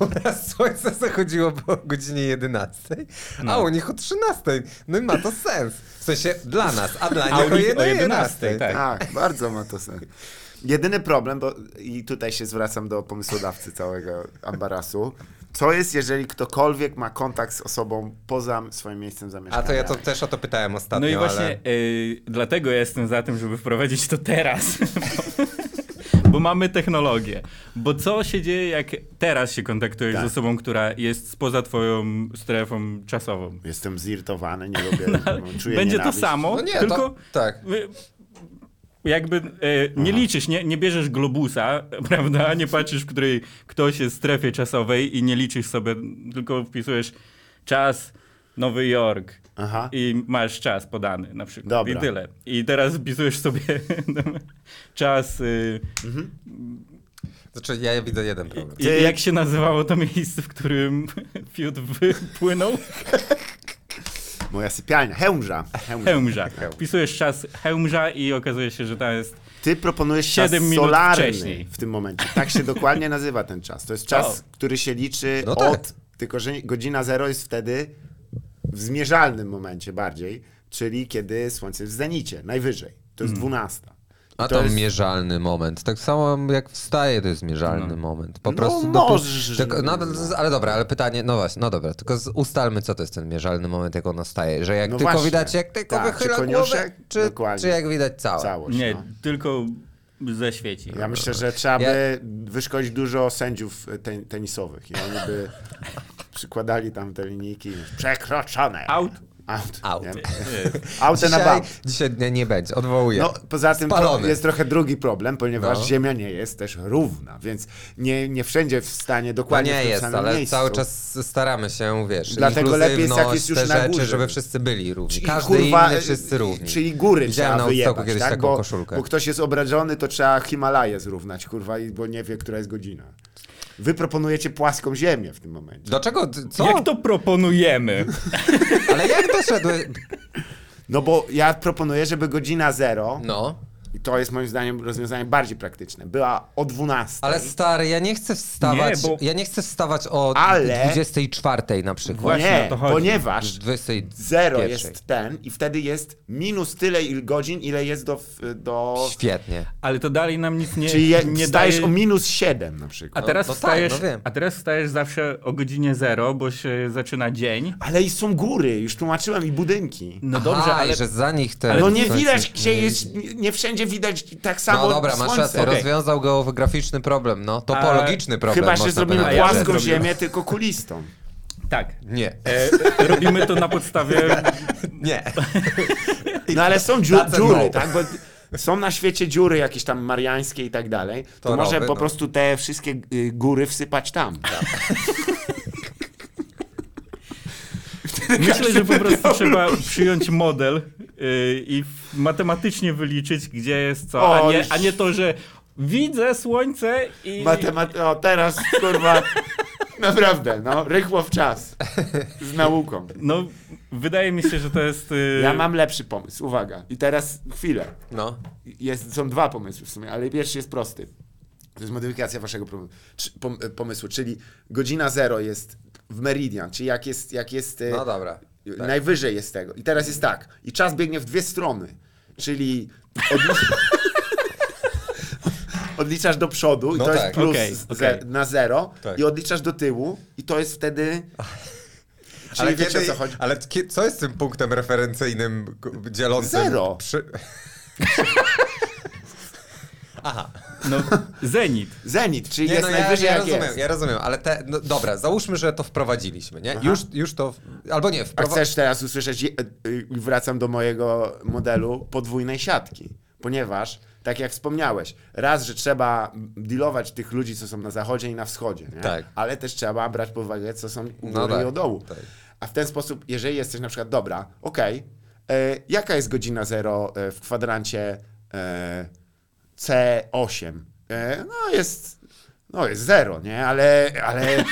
u nas słońce zachodziło po godzinie 11, a No. u nich o 13. No i ma to sens. W sensie dla nas, a dla A nich o o 11. 11, tak. Tak, bardzo ma to sens. Jedyny problem, bo i tutaj się zwracam do pomysłodawcy całego Ambarasu. Co jest, jeżeli ktokolwiek ma kontakt z osobą poza swoim miejscem A zamieszkania? to ja to też o to pytałem ostatnio, No i właśnie ale... y, dlatego ja jestem za tym, żeby wprowadzić to teraz. (laughs) Bo mamy technologię. Bo co się dzieje, jak teraz się kontaktujesz Tak. z osobą, która jest spoza twoją strefą czasową? Jestem zirytowany, nie lubię, (laughs) czuję Będzie nienawiść. to samo, No nie, tylko to, tak. Jakby e, nie liczysz, nie, nie bierzesz globusa, (laughs) prawda? Nie patrzysz, w której ktoś jest w strefie czasowej i nie liczysz sobie, tylko wpisujesz czas Nowy Jork Aha. i masz czas podany na przykład Dobra. i tyle. I teraz wpisujesz sobie (laughs) czas, y, Znaczy ja widzę jeden problem. i, jak się nazywało to miejsce, w którym (laughs) fiut wypłynął? Moja sypialnia, hełmża. hełmża. Hełmża. (laughs) Wpisujesz czas Hełmża i okazuje się, że tam jest Ty proponujesz czas Siedem minut solarny wcześniej. w tym momencie. Tak się dokładnie nazywa ten czas. To jest czas, O. który się liczy No tak. od... Tylko, że godzina zero jest wtedy w zmierzalnym momencie bardziej, czyli kiedy słońce jest w zenicie, najwyżej. To jest dwunasta. I A to to jest- mierzalny moment. Tak samo jak wstaje, to jest mierzalny moment. Po No prostu. możesz. tylko, no, ale dobra, ale pytanie, no właśnie, no dobra, tylko ustalmy, co to jest ten mierzalny moment, jak on nastaje. Że jak No tylko właśnie. widać, jak tylko Tak, czy wychyla głowę, koniuszek? czy, czy jak widać całe. Całość. Nie, no. tylko zaświeci. Ja myślę, że trzeba Ja- by wyszkolić dużo sędziów e, ten, tenisowych i oni by (laughs) przykładali tam te linijki. Przekroczone. Out. Out. Out. nie? (laughs) Out and Dzisiaj, about. dzisiaj nie, nie będzie, odwołuję. No, poza tym jest trochę drugi problem, ponieważ No. Ziemia nie jest też równa, więc nie, nie wszędzie w stanie dokładnie w nie tym jest, samym ale miejscu. cały czas staramy się, wiesz, Dlatego lepiej jest, jak jest już te na rzeczy, górze. żeby wszyscy byli równi. Czyli, Każdy kurwa, inny, wszyscy równi. Czyli góry Widziałem trzeba wyjebać, kiedyś tak? taką bo, koszulkę. bo ktoś jest obrażony, to trzeba Himalaję zrównać, kurwa, bo nie wie, która jest godzina. Wy proponujecie płaską ziemię w tym momencie. Dlaczego? Co? Jak to proponujemy? Ale jak doszedłeś? No bo ja proponuję, żeby godzina zero, No. I to jest moim zdaniem rozwiązanie bardziej praktyczne, była o 12. Ale stary, ja nie chcę wstawać. Nie, bo- Ja nie chcę wstawać o Ale- 24 na przykład. Właśnie nie, ponieważ 20 zero jest ten i wtedy jest minus tyle il- godzin, ile jest do... do Świetnie. Ale to dalej nam nic nie, czyli je, nie wstajesz daje... o minus 7 na A przykład. teraz, no tak, wstajesz, no wiem. a teraz wstajesz zawsze o godzinie zero, bo się zaczyna dzień. Ale i są góry, już tłumaczyłem, i budynki. No Aha, dobrze, ale że za nich te... No nie widać, gdzie jest, nie- nie wszędzie widać tak samo No dobra, masz słońce. rację, Okej. rozwiązał geograficzny problem, no. Topologiczny problem, Chyba, że zrobimy ja płaską zrobił. ziemię, tylko kulistą. tak. Nie. E, (laughs) robimy to na podstawie... Nie. (laughs) No ale są dziu dziury, no. tak? Bo są na świecie dziury jakieś tam mariańskie i tak dalej. To, To może rowy, po no. prostu te wszystkie y, góry wsypać tam. (laughs) Myślę, że po prostu trzeba przyjąć model i w- matematycznie wyliczyć, gdzie jest co, O, a nie, a nie to, że widzę słońce i... Matemat o, teraz, kurwa, naprawdę, no, rychło w czas. Z nauką. No, wydaje mi się, że to jest... y, Ja mam lepszy pomysł, uwaga. I teraz chwilę. No. Jest, są dwa pomysły w sumie, ale pierwszy jest prosty. To jest modyfikacja waszego pomysłu, czyli godzina zero jest w meridian, czyli jak jest, jak jest e, No dobra. Najwyżej jest tego. I teraz jest tak, i czas biegnie w dwie strony, czyli odli- (laughs) odliczasz do przodu i No to tak. jest plus Okej, ze- na zero Tak. i odliczasz do tyłu i to jest wtedy... (laughs) Czyli Ale, wiecie kiedy, o co chodzi? ale co jest tym punktem referencyjnym dzielącym... Zero. Przy... (laughs) No, zenit. Zenit, czyli Nie, jest no ja, najwyżej ja jak rozumiem, jest. ja rozumiem, ale te, no, dobra, załóżmy, że to wprowadziliśmy, nie? Już, już to, albo nie, A wprowa- chcesz teraz usłyszeć, je- y, wracam do mojego modelu podwójnej siatki, ponieważ, tak jak wspomniałeś, raz, że trzeba dealować tych ludzi, co są na zachodzie i na wschodzie, nie? Tak. ale też trzeba brać pod uwagę, co są u No góry tak, i u dołu. tak. A w ten sposób, jeżeli jesteś na przykład, dobra, okej, e, jaka jest godzina zero e, w kwadrancie e, C8? E, no jest, no jest zero, nie? Ale, ale (laughs)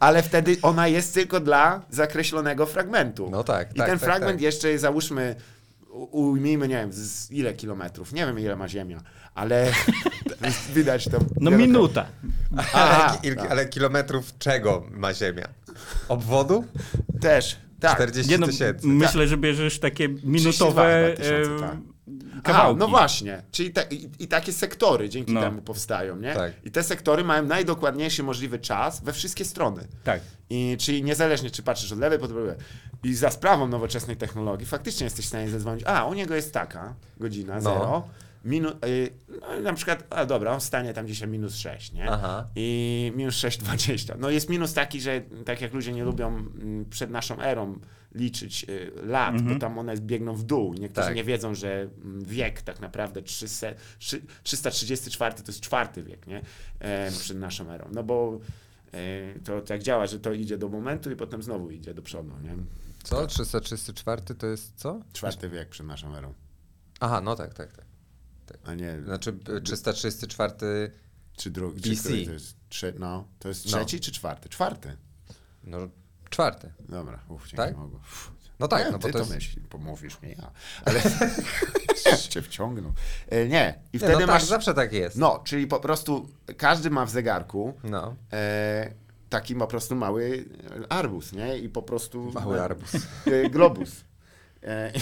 Ale wtedy ona jest tylko dla zakreślonego fragmentu. No tak, I tak, ten tak, fragment tak. jeszcze załóżmy, ujmijmy, nie wiem, z ile kilometrów. Nie wiem, ile ma Ziemia, ale (laughs) widać to. No minuta. Aha, ale, tak. ale kilometrów czego ma Ziemia? Obwodu? Też, tak. 40 Nie no, tysięcy. myślę, że bierzesz takie minutowe 32 chyba tysiące, e, tak. Kawałki. A, no właśnie, czyli te, i, i takie sektory dzięki No. temu powstają, nie? Tak. I te sektory mają najdokładniejszy możliwy czas we wszystkie strony. Tak. I czyli niezależnie, czy patrzysz od lewej, pod prawej. I za sprawą nowoczesnej technologii faktycznie jesteś w stanie zadzwonić, a u niego jest taka godzina, No. zero, minu, y, no, na przykład, a dobra, on stanie tam dzisiaj minus 6, nie? Aha. I minus 6,20. No jest minus taki, że tak jak ludzie nie lubią mm, przed naszą erą liczyć y, lat, bo tam one biegną w dół. Niektórzy Tak. nie wiedzą, że mm, wiek tak naprawdę 300, trzy- 334 to jest czwarty wiek, nie? E, przed naszą erą. No bo e, to tak działa, że to idzie do momentu i potem znowu idzie do przodu, nie? Co? 334 to jest co? Czwarty wiek przed naszą erą. Aha, no tak, tak, tak. A nie, Znaczy y, 334, czy drugi, czy BC. który to jest? No, to jest No. trzeci czy czwarty? Czwarty. no czwarty. Dobra, uf, dzięki Tak? Uff. No tak, nie, no bo ty to to jest... myśl, pomówisz mi ja. Ale (laughs) cię wciągnął. E, nie, i Nie, wtedy no tak, masz... zawsze tak jest. No, czyli po prostu każdy ma w zegarku No. e, taki po prostu mały arbus, nie? I po prostu... Mały arbus. E, globus. E,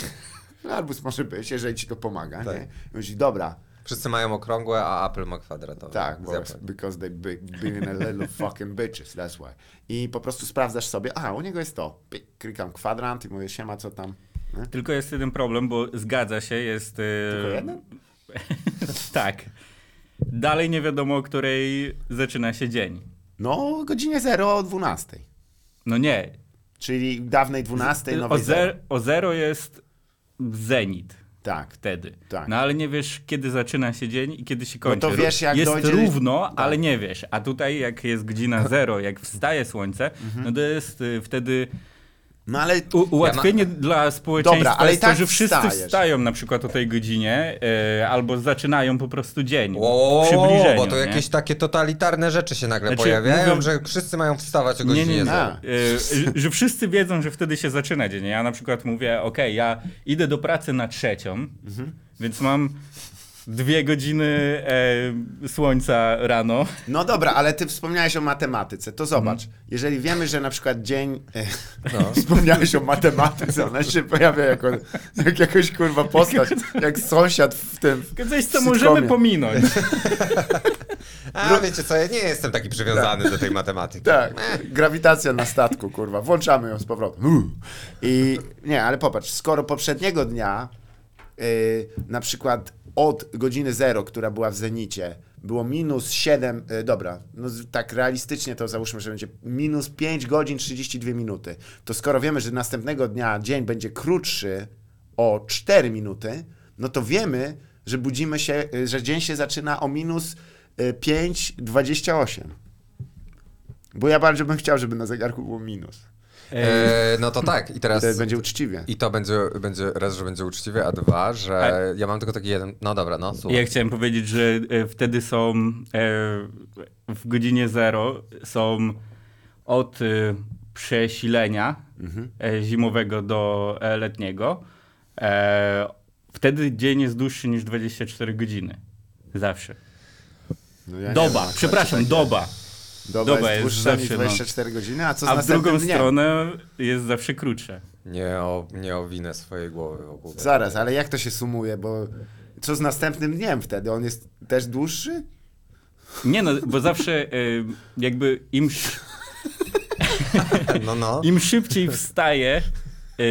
(laughs) arbus może być, jeżeli ci to pomaga, Tak. nie? I myślisz, dobra, Wszyscy mają okrągłe, a Apple ma kwadratowe. tak, bo because they be, being a little (laughs) fucking bitches, that's why. I po prostu sprawdzasz sobie, a u niego jest to. Klikam kwadrant i mówię, siema, co tam? Nie? Tylko jest jeden problem, bo zgadza się, jest... e, Tylko jeden? (laughs) tak. Dalej nie wiadomo, o której zaczyna się dzień. No, o godzinie 0 o 12. No nie. Czyli dawnej 12, o, nowej 0. zer- o zero jest zenit Tak. wtedy. Tak. No ale nie wiesz, kiedy zaczyna się dzień i kiedy się No kończy. to wiesz, jak jest dojdzie- równo, Tak. ale nie wiesz. A tutaj, jak jest godzina zero, jak wstaje słońce, Mhm. no to jest y, wtedy No ale u- ułatwienie dla społeczeństwa Dobra, ale jest tak to, że wszyscy wstajesz. wstają na przykład o tej godzinie, e, albo zaczynają po prostu dzień. Wo, przybliżeniu, bo to nie? jakieś takie totalitarne rzeczy się nagle Znaczy, pojawiają, mówią- że wszyscy mają wstawać o Nie, godzinie nie, nie. zero. A. E, że- że wszyscy wiedzą, że wtedy się zaczyna dzień. Ja na przykład mówię, ok, ja idę do pracy na trzecią, Mhm. więc mam dwie godziny e, słońca rano. No dobra, ale ty wspomniałeś o matematyce, to zobacz. Mhm. Jeżeli wiemy, że na przykład dzień. E, No. (laughs) Wspomniałeś o matematyce, ona się pojawia jako jak jakaś kurwa postać, jak sąsiad w tym. w Coś, co możemy pominąć. A wiecie co, ja nie jestem taki przywiązany do tej matematyki. Tak, grawitacja na statku, kurwa. Włączamy ją z powrotem. I nie, ale popatrz, skoro poprzedniego dnia y, na przykład od godziny 0, która była w zenicie, było minus 7, y, dobra, no tak realistycznie to załóżmy, że będzie minus 5 godzin 32 minuty, to skoro wiemy, że następnego dnia dzień będzie krótszy o 4 minuty, no to wiemy, że budzimy się, y, że dzień się zaczyna o minus y, 5,28. Bo ja bardzo bym chciał, żeby na zegarku było minus. E, no to tak, i teraz... To będzie uczciwie. I to będzie, będzie raz, że będzie uczciwe, a dwa, że ja mam tylko taki jeden... No dobra, no słuchaj. Ja chciałem powiedzieć, że e, wtedy są e, w godzinie zero są od przesilenia Mhm. zimowego do letniego. Wtedy dzień jest dłuższy niż 24 godziny. Zawsze. No ja Doba, wiem, przepraszam, doba. Doba, doba jest jest dłuższa niż zawsze, no. 24 godziny, a co z A w drugą dniem? stronę jest zawsze krótsza. Nie, o, nie owinę swojej głowy wokół tego. Zaraz, ale jak to się sumuje, bo co z następnym dniem wtedy? On jest też dłuższy? Nie no, bo zawsze e, jakby im, No, no. im szybciej wstaje e,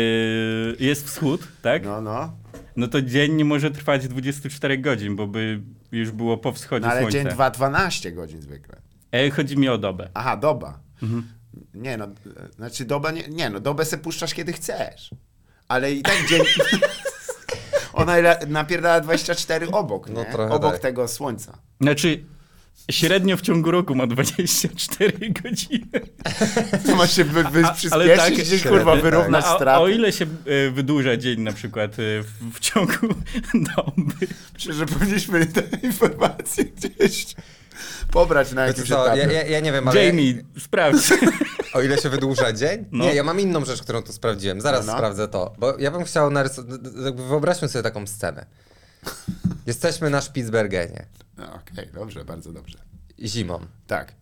jest wschód, tak? No, no. No to dzień nie może trwać 24 godzin, bo by już było po wschodzie no ale słońca. dzień trwa 12 godzin zwykle. E, chodzi mi o dobę. Aha, doba. Mhm. Nie no, znaczy doba, nie, nie no, dobę se puszczasz kiedy chcesz. Ale i tak dzień... (laughs) Ona napierdala 24 obok, No obok tak. tego słońca. Znaczy, średnio w ciągu roku ma 24 (laughs) godziny. To ma się wy, wy ale przyspieszyć, tak, gdzieś kurwa tak. wyrównać a, straty. o ile się e, wydłuża dzień na przykład e, w, w ciągu (laughs) doby. Myślę, że powinniśmy te informacje gdzieś pobrać na Wiecie jakimś co, etapie. ja, ja, ja nie wiem, ale Jamie, sprawdź. o ile się wydłuża dzień? No. Nie, ja mam inną rzecz, którą tu sprawdziłem. Zaraz No, no. sprawdzę to. Bo ja bym chciał narysować, wyobraźmy sobie taką scenę. Jesteśmy na Spitsbergenie No, Okej, dobrze, bardzo dobrze. zimą Tak.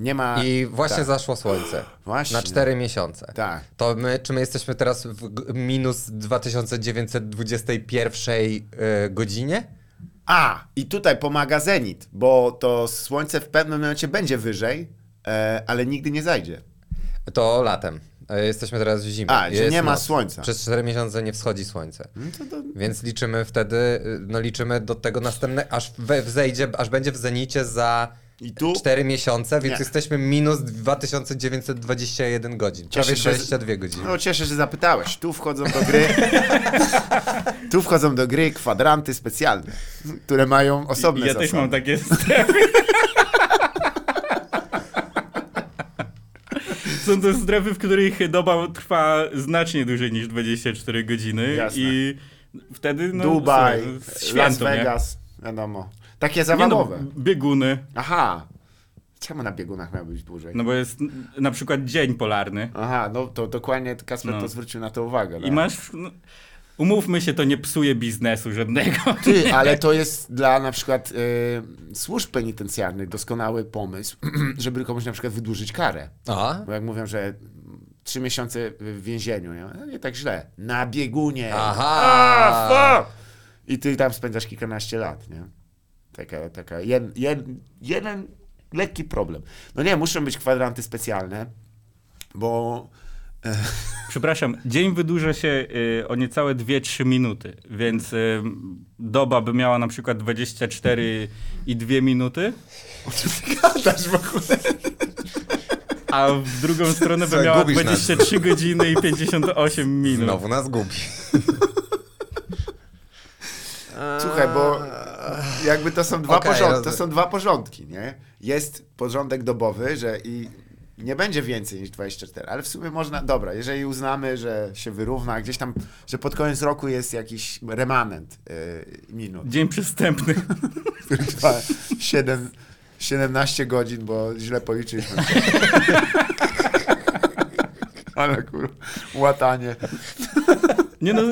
Nie ma... i właśnie tak. zaszło słońce. Właśnie. Na 4 miesiące. Tak. To my, czy my jesteśmy teraz w minus 2921 y, godzinie? A, i tutaj pomaga zenit, bo to słońce w pewnym momencie będzie wyżej, e, ale nigdy nie zajdzie. To latem. E, Jesteśmy teraz w zimie. A, że nie ma noc. słońca. Przez 4 miesiące nie wschodzi słońce. No to, to, Więc liczymy wtedy, y, no liczymy do tego następne, aż we, wzejdzie, aż będzie w zenicie za I tu 4 miesiące, więc Nie. jesteśmy minus 2921 godzin. Cieszę Prawie się, że- 22 godziny. No cieszę się, że zapytałeś. Tu wchodzą do gry. (laughs) tu wchodzą do gry kwadranty specjalne, które mają osobne Ja zasady. też mam takie (laughs) strefy. Są to strefy, w których doba trwa znacznie dłużej niż 24 godziny Jasne. i wtedy no, Dubaj, słuchaj, Las święto, nie? Vegas, wiadomo. Takie Nie no, zawodowe. bieguny, Aha. Czemu na biegunach miał być dłużej? no bo jest na przykład dzień polarny Aha, no to dokładnie Kasper No. to zwrócił na to uwagę. i tak. masz, no, umówmy się, to nie psuje biznesu żadnego. Ty, (laughs) ale to jest dla na przykład y, służb penitencjarnych doskonały pomysł, (clears throat) żeby komuś na przykład wydłużyć karę. A? Bo jak mówią, że trzy miesiące w więzieniu, nie, no nie tak źle. Na biegunie. Aha. A, fuck! I ty tam spędzasz kilkanaście lat, nie? Taka, taka jed, jed, jeden lekki problem. No nie, muszą być kwadranty specjalne, bo (laughs) Przepraszam, dzień wydłuża się y, o niecałe 2-3 minuty, więc y, doba by miała na przykład 24 i 2 minuty, gadasz w ogóle. a w drugą stronę by miała gubisz nas. 23 godziny i 58 minut. Znowu nas gubi. (laughs) Słuchaj, bo jakby to są dwa, Okej, porząd- roz- to są dwa porządki, nie? Jest porządek dobowy, że i nie będzie więcej niż 24, ale w sumie można, dobra, jeżeli uznamy, że się wyrówna, gdzieś tam, że pod koniec roku jest jakiś remanent yy, minut, Dzień przystępny. który trwa 7, 17 godzin, bo źle policzyliśmy. (laughs) ale kurwa, łatanie. Nie no,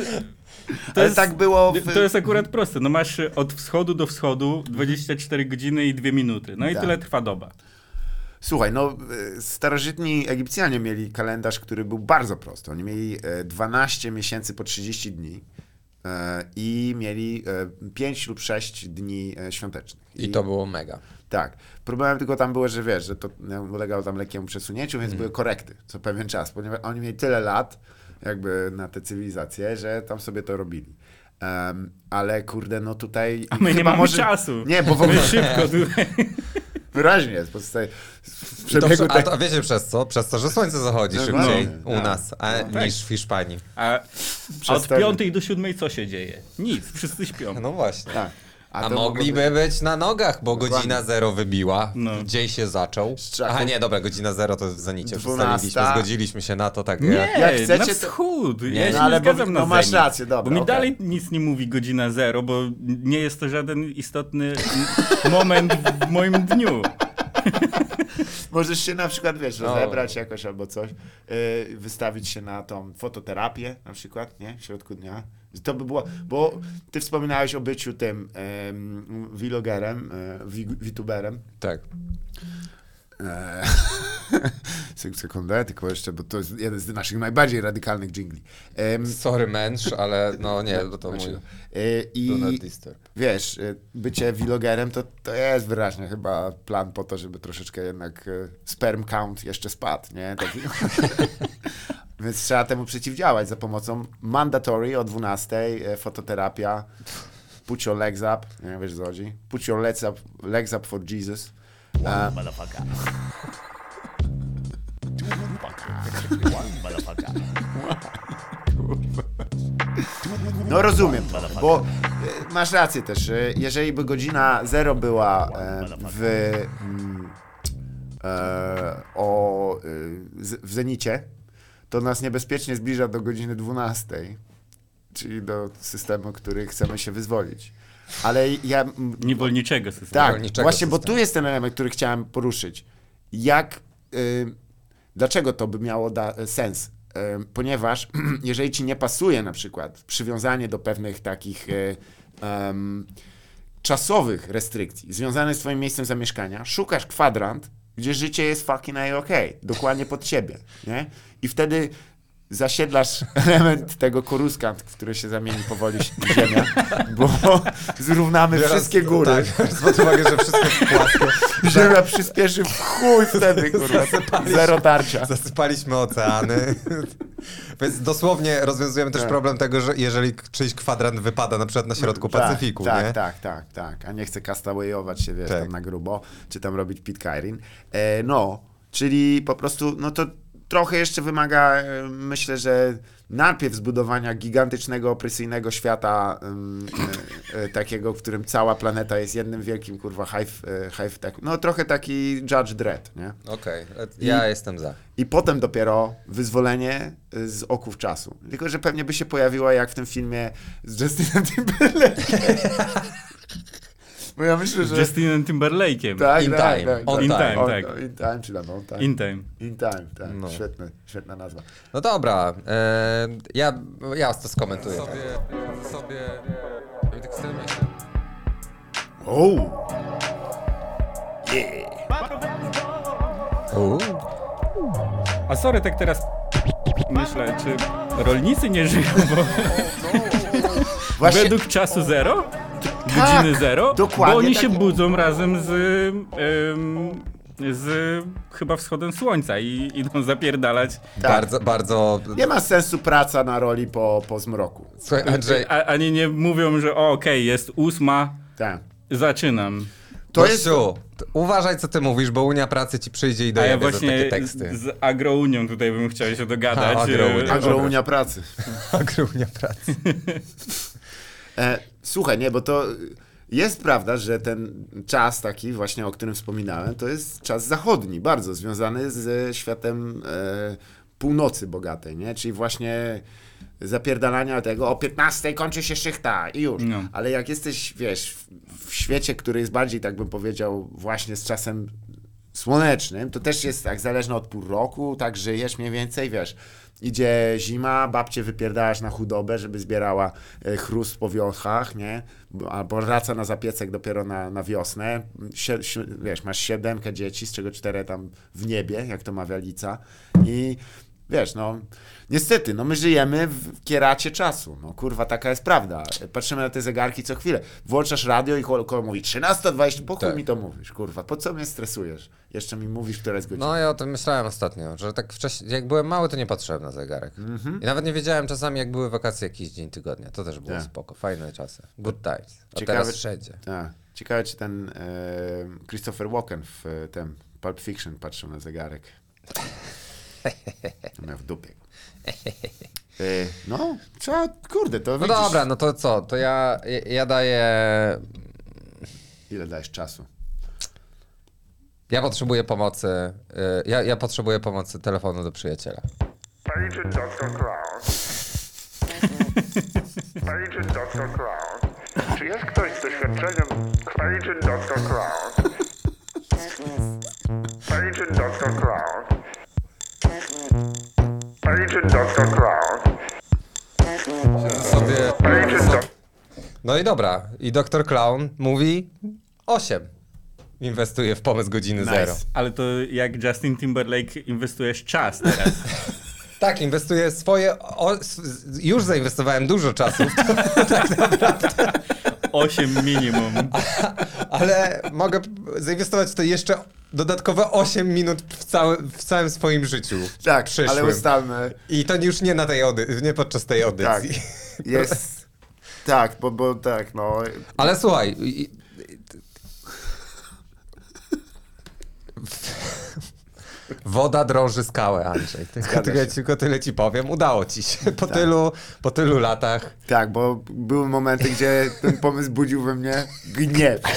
(laughs) to jest, tak było w... to jest akurat proste. No masz y, od wschodu do wschodu 24 godziny i 2 minuty. No i Tak. tyle trwa doba. Słuchaj, no y, starożytni Egipcjanie mieli kalendarz, który był bardzo prosty. Oni mieli e, 12 miesięcy po 30 dni e, i mieli 5 lub 6 dni e, świątecznych. I to było mega. Tak. Problemem tylko tam było, że wiesz, że to e, ulegało tam lekkiemu przesunięciu, więc były korekty co pewien czas, ponieważ oni mieli tyle lat jakby na tę cywilizację, że tam sobie to robili. Em, ale kurde, no tutaj... A my nie mamy może- czasu. Nie, bo w ogóle szybko tutaj. (laughs) wyraźnie jest. Pozostaje w To, przebiegu a tej- to wiecie przez co? Przez to, że słońce zachodzi Dokładnie. szybciej u No. nas a, No tak. niż w Hiszpanii. A Przez od to- 5 do 7 co się dzieje? Nic, wszyscy śpią. No właśnie. Tak. A, to mogliby być na nogach, bo Dokładnie. godzina zero wybiła, No. dzień się zaczął. Strzaku. Aha, nie, dobra, godzina zero to jest w zenicie. Ustaliliśmy, zgodziliśmy się na to, tak. Nie, Ja, Jak chcecie, na wschód. Nie, Ja no ale bo- no masz zenit. rację, dobra, Bo mi okej. dalej nic nie mówi godzina zero, bo nie jest to żaden istotny (laughs) moment w moim dniu. (laughs) Możesz się na przykład, wiesz, No. rozebrać jakoś albo coś, yy, wystawić się na tą fototerapię na przykład, nie? W środku dnia. To by było, bo ty wspominałeś o byciu tym em, vlogerem, e, VTuberem. tak. E, (laughs) sek- Sekundę, tylko jeszcze, bo to jest jeden z naszych najbardziej radykalnych jingli. Em, Sorry mensch, ale no nie, bo to mój e, I wiesz, y, bycie vlogerem to, to jest wyraźnie chyba plan po to, żeby troszeczkę jednak sperm count jeszcze spadł, nie? Taki... (laughs) Więc trzeba temu przeciwdziałać za pomocą mandatory o 12, y, fototerapia, put your legs up, nie wiesz co chodzi, put your legs up, legs up for Jesus. A, No rozumiem, bo e, masz rację też. e, Jeżeli by godzina zero była e, w, mm, e, o, e, w zenicie, to nas niebezpiecznie zbliża do godziny 12, czyli do systemu, który chcemy się wyzwolić. Ale ja... Niewolniczego systemu. Tak, rolniczego właśnie, bo systemu. tu jest ten element, który chciałem poruszyć. Jak, y, dlaczego to by miało da, sens? Y, ponieważ (clears throat) jeżeli ci nie pasuje na przykład przywiązanie do pewnych takich y, czasowych restrykcji związanych z twoim miejscem zamieszkania, szukasz kwadrant, gdzie życie jest fucking okej, dokładnie pod ciebie, nie? I wtedy zasiedlasz (laughs) element tego koruskant, w który się zamieni powoli ziemia, bo (laughs) zrównamy wszystkie góry. Tak, uwagę, że wszystko jest płaskie. (laughs) Ziemia przyspieszy w chuj wtedy, kurwa. Zero tarcia. Zasypaliśmy oceany. Więc dosłownie rozwiązujemy też Tak. problem tego, że jeżeli czyjś kwadrant wypada na przykład na środku Pacyfiku, tak, nie? Tak, tak, tak. A nie chce castawayować się, wiesz, Tak. tam na grubo, czy tam robić Pitcairn. E, no, czyli po prostu, no to trochę jeszcze wymaga, myślę, że najpierw zbudowania gigantycznego, opresyjnego świata, e, e, takiego, w którym cała planeta jest jednym wielkim, kurwa, hive, e, hive tak, no trochę taki Judge Dredd, nie? Okej, ja jestem za. I potem dopiero wyzwolenie z oków czasu. Tylko, że pewnie by się pojawiła jak w tym filmie z Justinem Timberlake'em. (laughs) Bo ja myślę, że... Justinem Timberlake'iem. Tak, In tak, time, tak, on tak. time. On- tak. In time, czy tam on time. In time. In time, tak. No. Świetne, świetna nazwa. No dobra, e, ja, ja to skomentuję. Sobie, sobie Oh! A sorry, tak teraz myślę, czy rolnicy nie żyją, bo Właśnie, według czasu zero? Godziny zero? dokładnie Bo oni tak. się budzą razem z, ym, z chyba wschodem słońca i idą zapierdalać. tak. Bardzo, bardzo... Nie ma sensu praca na roli po, po zmroku. Słuchaj, Andrzej, A, ani nie mówią, że o, okej, jest ósma, Tak. zaczynam. To jest... Gościu, t- uważaj co ty mówisz, bo Unia Pracy ci przyjdzie i A ja dojebie za takie właśnie teksty. z, z Agrounią tutaj bym chciał się dogadać. Agrounia. e, Agrounia pracy. (laughs) Agrounia Pracy. E, słuchaj, nie, bo to jest prawda, że ten czas taki właśnie, o którym wspominałem, to jest czas zachodni, bardzo związany ze światem e, północy bogatej, nie? Czyli właśnie zapierdalania tego, o 15 kończy się szychta i już. No. Ale jak jesteś, wiesz, w, w świecie, który jest bardziej, tak bym powiedział, właśnie z czasem słonecznym, to też jest tak zależne od pół roku, tak żyjesz mniej więcej, wiesz. Idzie zima, babcie wypierdalasz na chudobę, żeby zbierała e, chrust po wiochach, nie? Bo- Albo wraca na zapiecek dopiero na, na wiosnę. Wiesz, masz siedemkę dzieci, z czego cztery tam w niebie, jak to mawia Lica. I wiesz, no niestety, no my żyjemy w kieracie czasu. No kurwa, taka jest prawda. Patrzymy na te zegarki co chwilę. Włączasz radio i koło mówi 13.20, po chuj Tak. mi to mówisz, kurwa, po co mnie stresujesz? Jeszcze mi mówisz, która jest godzina. No ja o tym myślałem ostatnio, że tak wcześniej, jak byłem mały, to nie patrzyłem na zegarek. Mhm. I nawet nie wiedziałem czasami, jak były wakacje jakiś dzień tygodnia. To też było Tak. spoko, fajne czasy. Good times. A Ciekawe, teraz wszędzie. Tak. Ciekawe, czy ten e, Christopher Walken w e, tym Pulp Fiction patrzył na zegarek. (laughs) Miał w dupie. No, trzeba, kurde, to No widzisz, dobra, no to co? To ja, ja, ja daję... ile dajesz czasu. Ja potrzebuję pomocy. y, Ja, ja potrzebuję pomocy telefonu do przyjaciela. Agent Dr. Clown. Agent Dr. Clown. Czy jest ktoś z doświadczeniem? Agent Dr. Clown. Agent Dr. Clown. Agent Dr. Clown. Sobie... Agent Dr. No i dobra. I doktor Clown mówi 8. Inwestuje w pomysł godziny Nice. zero. Ale to jak Justin Timberlake inwestujesz czas teraz. (laughs) Tak, inwestuję swoje. O, już zainwestowałem dużo czasu, (laughs) 8 minimum. (laughs) ale mogę zainwestować w to jeszcze dodatkowe 8 minut w, całe, w całym swoim życiu. Tak, przyszłym. ale ustalmy, I to już nie na tej audy- nie podczas tej tak, audycji. jest, tak, bo, bo tak, no, Ale słuchaj. i- i- Woda drąży skałę, Andrzej. Tylko, Zgadza tylko, tyle ci powiem. Udało ci się. Po, tylu, po tylu latach. tak, bo były momenty, gdzie ten pomysł budził we mnie gniew. (laughs)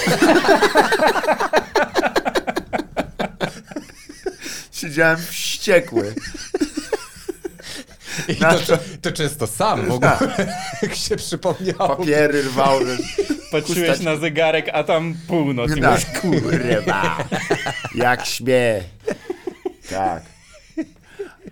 Siedziałem wściekły. I Na to, to często sam w ogóle, (laughs) jak się przypomniało. Papiery rwał, patrzyłeś na zegarek, a tam północ. Tak, mówisz, kurwa. Jak śmie. Tak.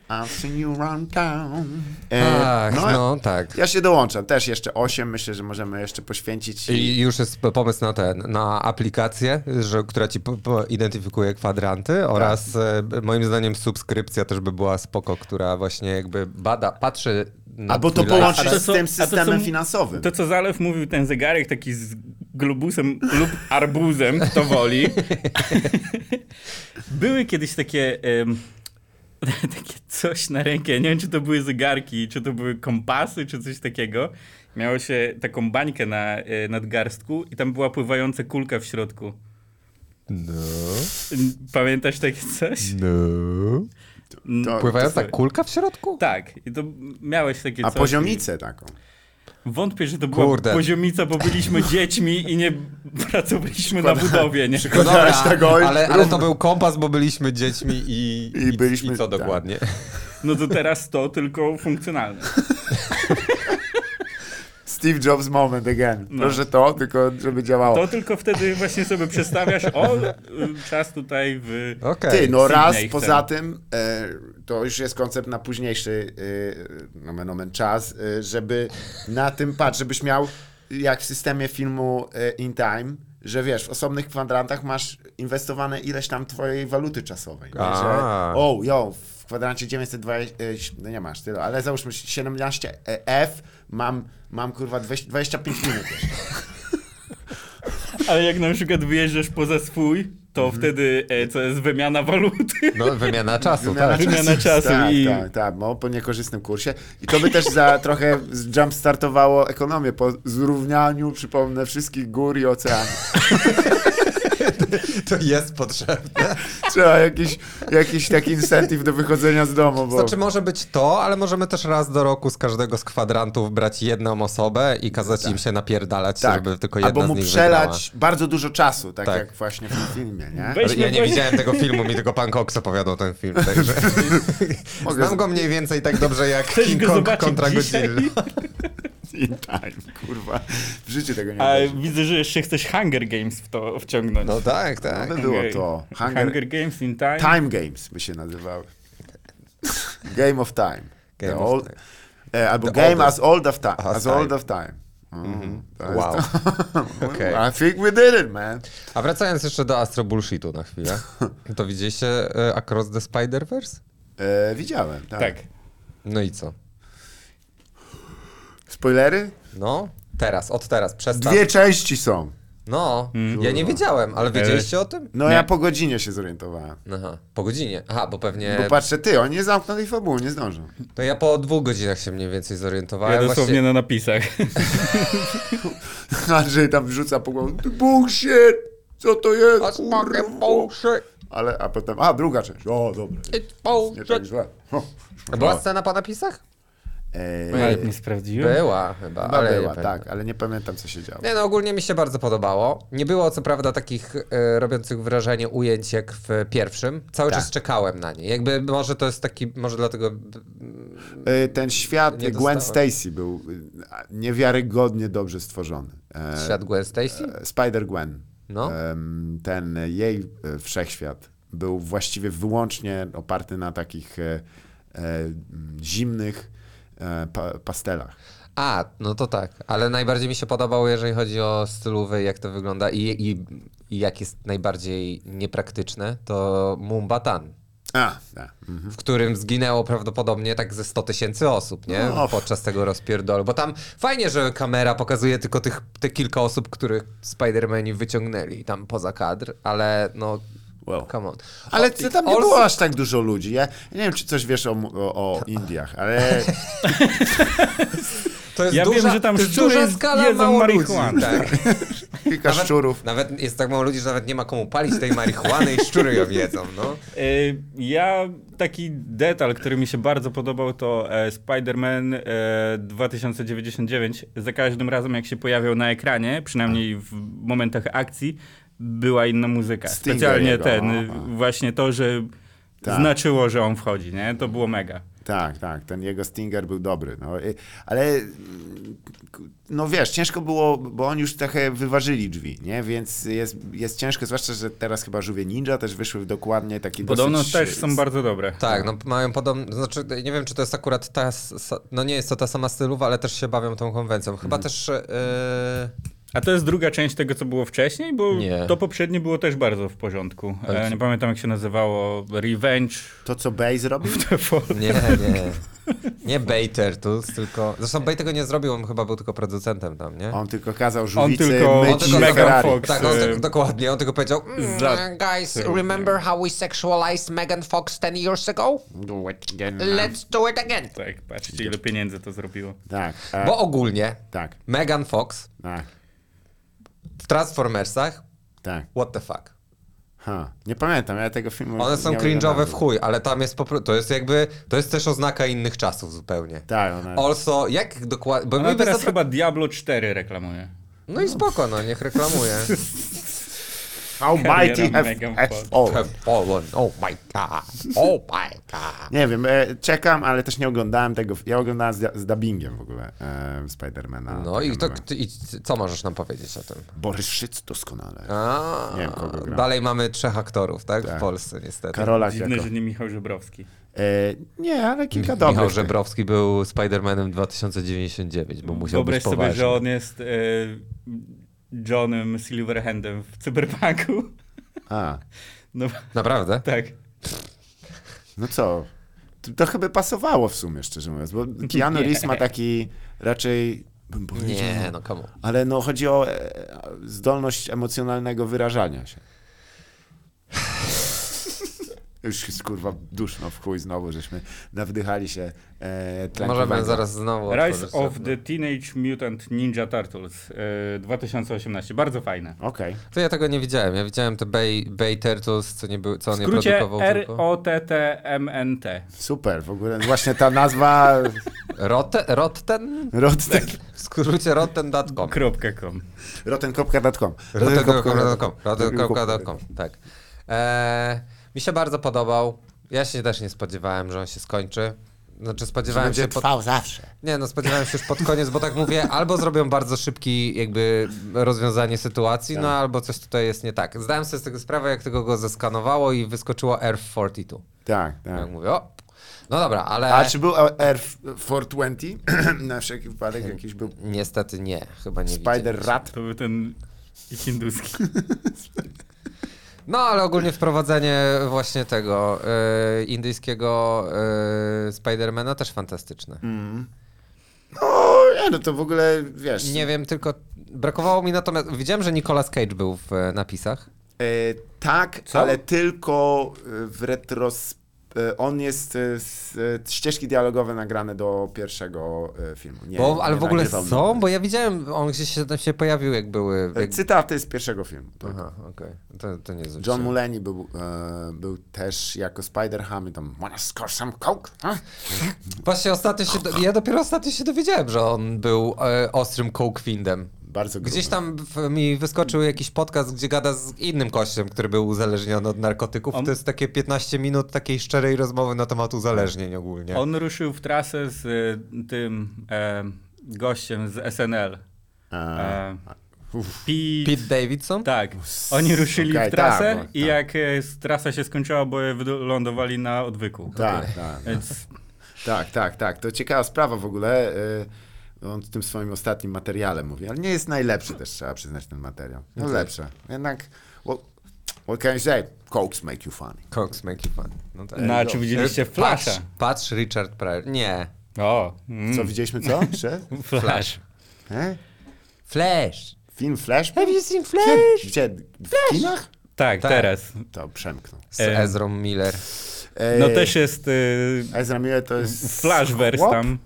I've seen you around town. E, Tak, no, tak. Ja się dołączam. Też jeszcze 8 myślę, że możemy jeszcze poświęcić. I już jest pomysł na ten, na aplikację, że, która ci po, po identyfikuje kwadranty oraz e, moim zdaniem subskrypcja też by była spoko, która właśnie jakby bada, patrzy na Albo to połączyć z tym a to systemem co- finansowym. To co Zalew mówił, ten zegarek taki z globusem lub arbuzem, kto woli. (laughs) Były kiedyś takie, em, (laughs) takie coś na rękę, nie wiem czy to były zegarki, czy to były kompasy, czy coś takiego. Miało się taką bańkę na e, nadgarstku i tam była pływająca kulka w środku. No, Pamiętasz takie coś? no. To- Pływająca to- kulka w środku? Tak, i to miałeś takie A coś. poziomicę taką. Wątpię, że to była Kurde. poziomica, bo byliśmy (laughs) dziećmi i nie pracowaliśmy na budowie, nie? No dobra, Przykładałeś tego i ale, ale to był kompas, bo byliśmy dziećmi i, I byliśmy- i co tak. dokładnie? (laughs) No to teraz to tylko funkcjonalne. (laughs) Steve Jobs moment again. No. Proszę to, tylko żeby działało. To tylko wtedy właśnie sobie przestawiasz, o, y, czas tutaj w... Okej. Ty, no raz Sydney poza tym, e, to już jest koncept na późniejszy e, nomen omen czas, e, żeby na tym, patrz, żebyś miał jak w systemie filmu e, In Time, że wiesz, w osobnych kwadrantach masz inwestowane ileś tam twojej waluty czasowej. Nie? Że, o, jo, w kwadrancie 920, e, no nie masz tyle, ale załóżmy 17F, mam, mam kurwa 20, 25 minut jeszcze. Ale jak na przykład wyjeżdżasz poza swój, to Mhm. wtedy e, co jest wymiana waluty. No, wymiana czasu, Wymiana tak. Wymiana czasu tak, i- Tak, tak, no, po niekorzystnym kursie. I to by też za (laughs) trochę jump startowało ekonomię po zrównaniu, przypomnę, wszystkich gór i oceanów. (laughs) (laughs) To jest potrzebne. Trzeba jakiś, jakiś taki incentive do wychodzenia z domu, bo... Znaczy może być to, ale możemy też raz do roku z każdego z kwadrantów brać jedną osobę i kazać im się napierdalać, tak, żeby tylko jedna albo z mu przelać bardzo dużo czasu, tak, Tak. jak właśnie w tym filmie, nie? Weź- wygrała. Ja nie Weźmy- widziałem tego filmu, mi tylko pan Cox opowiadał ten film, także (laughs) znam go mniej więcej tak dobrze jak Chcesz King Kong kontra? Godzilla. (laughs) In time, kurwa. W życiu tego nie A widzę, że jeszcze chcesz Hunger Games w to wciągnąć. No tak, tak. No by było to. Hunger, Hunger, Games in Time. Time Games by się nazywały. Game of Time. Game of old- Time. E, albo The Game oldest- as old of time. As time. old of time. Mm, jest Wow. (laughs) Okej. I think we did it, man. A wracając jeszcze do Astro Bullshitu na chwilę, (laughs) to widzieliście e, Across the Spider-Verse? E, widziałem, tak. Tak. No i co? Spoilery? No, teraz, od teraz, przestań. Dwie części są. No, ja nie wiedziałem, ale wiedzieliście o tym? No Nie. ja po godzinie się zorientowałem. Aha, po godzinie. Aha, bo pewnie. Bo patrzę, ty, oni nie zamkną tej fabuły, nie zdążą. To ja po dwóch godzinach się mniej więcej zorientowałem. Ja dosłownie Właśnie- na napisach. (laughs) Andrzej tam wrzuca po głowie, "Ty bullshit! Co to jest? That's fucking kurwa?" bullshit. Ale, a potem, a druga część. O, dobra. It's Nie tak źle. O. (laughs) Była scena po napisach? E, Nawet nie sprawdziłem. Była chyba, Chyba ale nie była, pamiętam. tak, ale nie pamiętam, co się działo. Nie no, ogólnie mi się bardzo podobało. Nie było co prawda takich e, robiących wrażenie ujęć jak w pierwszym. Cały Tak. czas czekałem na nie. Jakby może to jest taki, może dlatego... E, Ten świat Nie Gwen dostałem. Stacy był e, niewiarygodnie dobrze stworzony. E, Świat Gwen Stacy? e, Spider-Gwen. No. Ten jej e, wszechświat był właściwie wyłącznie oparty na takich e, e, zimnych pa, pastelach. A, no to tak. Ale najbardziej mi się podobało, jeżeli chodzi o stylowy, jak to wygląda i, i, i jak jest najbardziej niepraktyczne, to Mumbatan. A, tak. mhm. w którym zginęło prawdopodobnie tak ze 100 tysięcy osób, nie? No. Podczas tego rozpierdolu. Bo tam fajnie, że kamera pokazuje tylko tych, te kilka osób, których Spider-Mani wyciągnęli tam poza kadr, ale no... Wow. Come on. Ale to tam nie also- było aż tak dużo ludzi. Ja, ja nie wiem, czy coś wiesz o, o, o Indiach, ale (laughs) To jest Ja duża, wiem, że tam jest szczury duża skala jedzą marihuanę. ludzi. Tak. (laughs) kilka szczurów. Nawet jest tak mało ludzi, że nawet nie ma komu palić tej marihuany i szczury ją jedzą, no. E, Ja taki detal, który mi się bardzo podobał, to e, Spider-Man e, 2099. Za każdym razem, jak się pojawiał na ekranie, przynajmniej w momentach akcji, była inna muzyka. Stinga Specjalnie jego, ten, aha. właśnie to, że Tak. znaczyło, że on wchodzi, nie? To było mega. Tak, tak, ten jego Stinger był dobry, no, ale no wiesz, ciężko było, bo oni już trochę wyważyli drzwi, nie, więc jest, jest ciężko, zwłaszcza, że teraz chyba Żółwie Ninja też wyszły dokładnie takie Podobno dosyć... też są bardzo dobre. Tak, no mają podobne, znaczy nie wiem, czy to jest akurat ta, no nie jest to ta sama stylowa, ale też się bawią tą konwencją. Chyba Mhm. też, e, A to jest druga część tego, co było wcześniej, bo Nie. to poprzednie było też bardzo w porządku. Ale E, nie pamiętam, jak się nazywało. Revenge. To, co Bay zrobił? nie, nie, nie Bater tu, tylko, zresztą Bay tego nie zrobił, on chyba był tylko producentem tam, nie? On tylko kazał żółwicy tylko- on myć tylko Ferrari. Megan Fox. Tak, on e, tak, dokładnie, on tylko powiedział, mm, guys, remember how we sexualized Megan Fox 10 years ago? Do it again. Let's do it again. Tak, patrzcie, ile pieniędzy to zrobiło. Tak, e, Bo ogólnie tak, Megan Fox tak, w Transformersach, tak. what the fuck? Ha, nie pamiętam, ja tego filmu One są cringe'owe w chuj, ale tam jest po prostu, to jest jakby, to jest też oznaka innych czasów zupełnie. Tak, ona... Also, jak dokładnie, bo teraz zapra- chyba Diablo 4 reklamuje. No i spoko, no, niech reklamuje. (laughs) How mighty Kariera have, have fallen. Have fallen, oh my god, oh my god. Nie wiem, e, czekam, ale też nie oglądałem tego. Ja oglądałem z, z dubbingiem w ogóle e, Spidermana. No i, to, ty, i co możesz nam powiedzieć o tym? Borys Szyc doskonale. A, Nie wiem, kogo gra. Dalej mamy trzech aktorów, tak? W Tak. Polsce niestety. Karolak Dziwne, jako... że nie Michał Żebrowski. E, nie, ale kilka dobrych. Michał Żebrowski był Spider-Manem 2099, bo musiał Wyobraź być sobie, poważny. że on jest e, Johnem Silverhandem w Cyberpunku. A, (laughs) No Naprawdę? tak. no co? To, to chyba pasowało w sumie, szczerze mówiąc, bo Keanu. Reeves ma taki raczej, bym powiedział, Nie, no komu? ale no chodzi o e, zdolność emocjonalnego wyrażania się. (sighs) Już jest kurwa duszno w chuj znowu, żeśmy nawdychali się e, Możemy zaraz znowu Rise of the Teenage Mutant Ninja Turtles e, 2018. Bardzo fajne. Okej. To ja tego nie widziałem. Ja widziałem te Bay, Bay Turtles, co, nie był, co on nie produkował. R-O-T-T-M-N-T. Super, w ogóle właśnie ta nazwa Rotte, Rotten? Rotten, W skrócie rotten.com. .com. rotten.com. Rotten.com. Rotten.com. Tak. Eee, mi się bardzo podobał. Ja się też nie spodziewałem, że on się skończy. Znaczy spodziewałem się pod... trwał zawsze. Nie, no spodziewałem się już pod koniec, bo tak mówię, albo zrobią bardzo szybki jakby rozwiązanie sytuacji, no albo coś tutaj jest nie tak. Zdałem sobie z tego sprawę, jak tego go zeskanowało i wyskoczyło R42. Tak, Jak tak. mówię, o, no dobra, ale A czy był R420? (clears throat) Na wszelki wypadek jakiś był niestety nie, chyba nie Spider widziałem. Rat. To był ten hinduski. (laughs) No, ale ogólnie wprowadzenie właśnie tego e, indyjskiego e, Spidermana też fantastyczne. No, nie, no to w ogóle, wiesz... Nie wiem, tylko brakowało mi natomiast, widziałem, że Nicolas Cage był w e, napisach. E, tak, Co? ale tylko w retros... e, On jest e, z, e, ścieżki dialogowe nagrane do pierwszego filmu. Nie, Bo, ale nie w ogóle są, bo ja widziałem, on gdzieś się, tam się pojawił, jak były. Jak... Cytaty z pierwszego filmu. tak. Aha, okej. To, to nie John Mulaney był, e, był też jako Spider-Ham i tam wanna score some coke? Huh? Właśnie ostatnio się, do- ja dopiero ostatnio się dowiedziałem, że on był e, ostrym coke-windem. Bardzo gruby. Gdzieś tam w, mi wyskoczył jakiś podcast, gdzie gada z innym kościem, który był uzależniony od narkotyków. On- To jest takie 15 minut takiej szczerej rozmowy na temat uzależnień ogólnie. On ruszył w trasę z y, tym e, gościem z SNL. A, E, Pete, Pete Davidson? Tak. Oni ruszyli Okej, w trasę tak, i tak. jak e, trasa się skończyła, bo wylądowali na odwyku. tak, tak. Więc Tak, tak, tak. To ciekawa sprawa w ogóle. y, On w tym swoim ostatnim materiale mówi, ale nie jest najlepszy też, trzeba przyznać ten materiał. No lepsze. Jednak, what, what can you say? Cokes make you funny. Cox make you fun. No tak. no, a czy widzieliście Flasha? Patrz, patrz Richard Pryor. Nie. O, mm, Co, widzieliśmy co? (laughs) Flash. E? Flash. Film Flash? Have you seen? Flash? Gdzie? W kinach? Tak, Tak. teraz. To przemknął. Z E, Ezrą Miller. E, No też jest y, Ezra Miller to jest... Flashverse chłop? tam.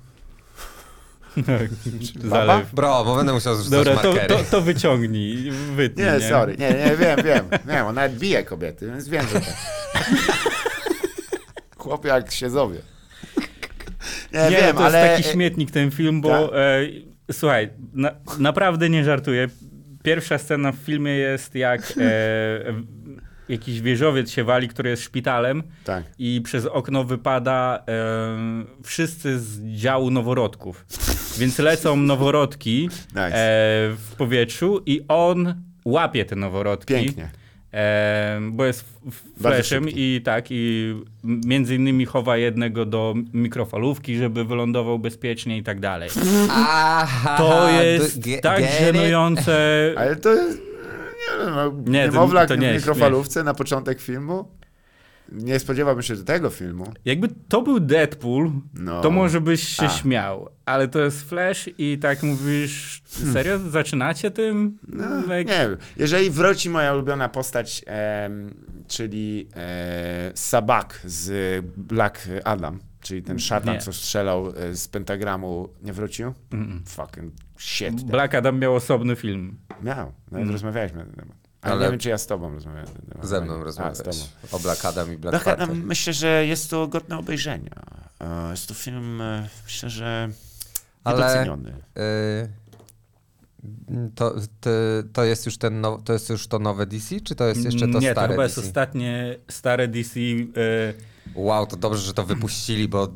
Baba? Zalew. Bro, bo będę musiał zrzucać Dobra, to, to, to wyciągnij, wytnij. Nie, sorry. Nie, nie, wiem, wiem. Wiem, on nawet bije kobiety, więc wiem, że tak. (laughs) Chłop jak się zowie. Nie, Nie, wiem, to ale... jest taki śmietnik ten film, bo Tak. e, słuchaj, na, naprawdę nie żartuję. Pierwsza scena w filmie jest jak e, jakiś wieżowiec się wali, który jest szpitalem Tak. i przez okno wypada em, wszyscy z działu noworodków. Więc lecą noworodki Nice. e, w powietrzu i on łapie te noworodki. Pięknie. Em, bo jest f- f- Bardzo flashem szybki. i tak, i między innymi chowa jednego do mikrofalówki, żeby wylądował bezpiecznie i tak dalej. Aha, To jest tak żenujące. Ale to jest... Nie, wiem, no, Nie, niemowlak to nie w jest mikrofalówce na początek filmu? Nie spodziewałbym się tego filmu. Jakby to był Deadpool, No. to może byś się A. śmiał, ale to jest Flash i tak mówisz, serio, zaczynacie tym? No, Like- Nie wiem. Jeżeli wróci moja ulubiona postać, em, czyli e, Sabak z Black Adam, czyli ten szatan, Nie. co strzelał e, z pentagramu, nie wrócił? Fucking shit. Black Adam miał osobny film. Miał. Nawet rozmawialiśmy na ten temat. Ale, Ale- nie wiem, czy ja z tobą temat. Ze mną A, z rozmawiałeś tobą. o Black Adam i Black Black Panther. Adam, myślę, że jest to godne obejrzenia. E, Jest to film, e, myślę, że Ale- niedoceniony. Y, to, to, to jest już ten now, to jest już to nowe DC, czy to jest jeszcze to Nie, to stare chyba jest DC? ostatnie stare DC. e, Wow, to dobrze, że to wypuścili, bo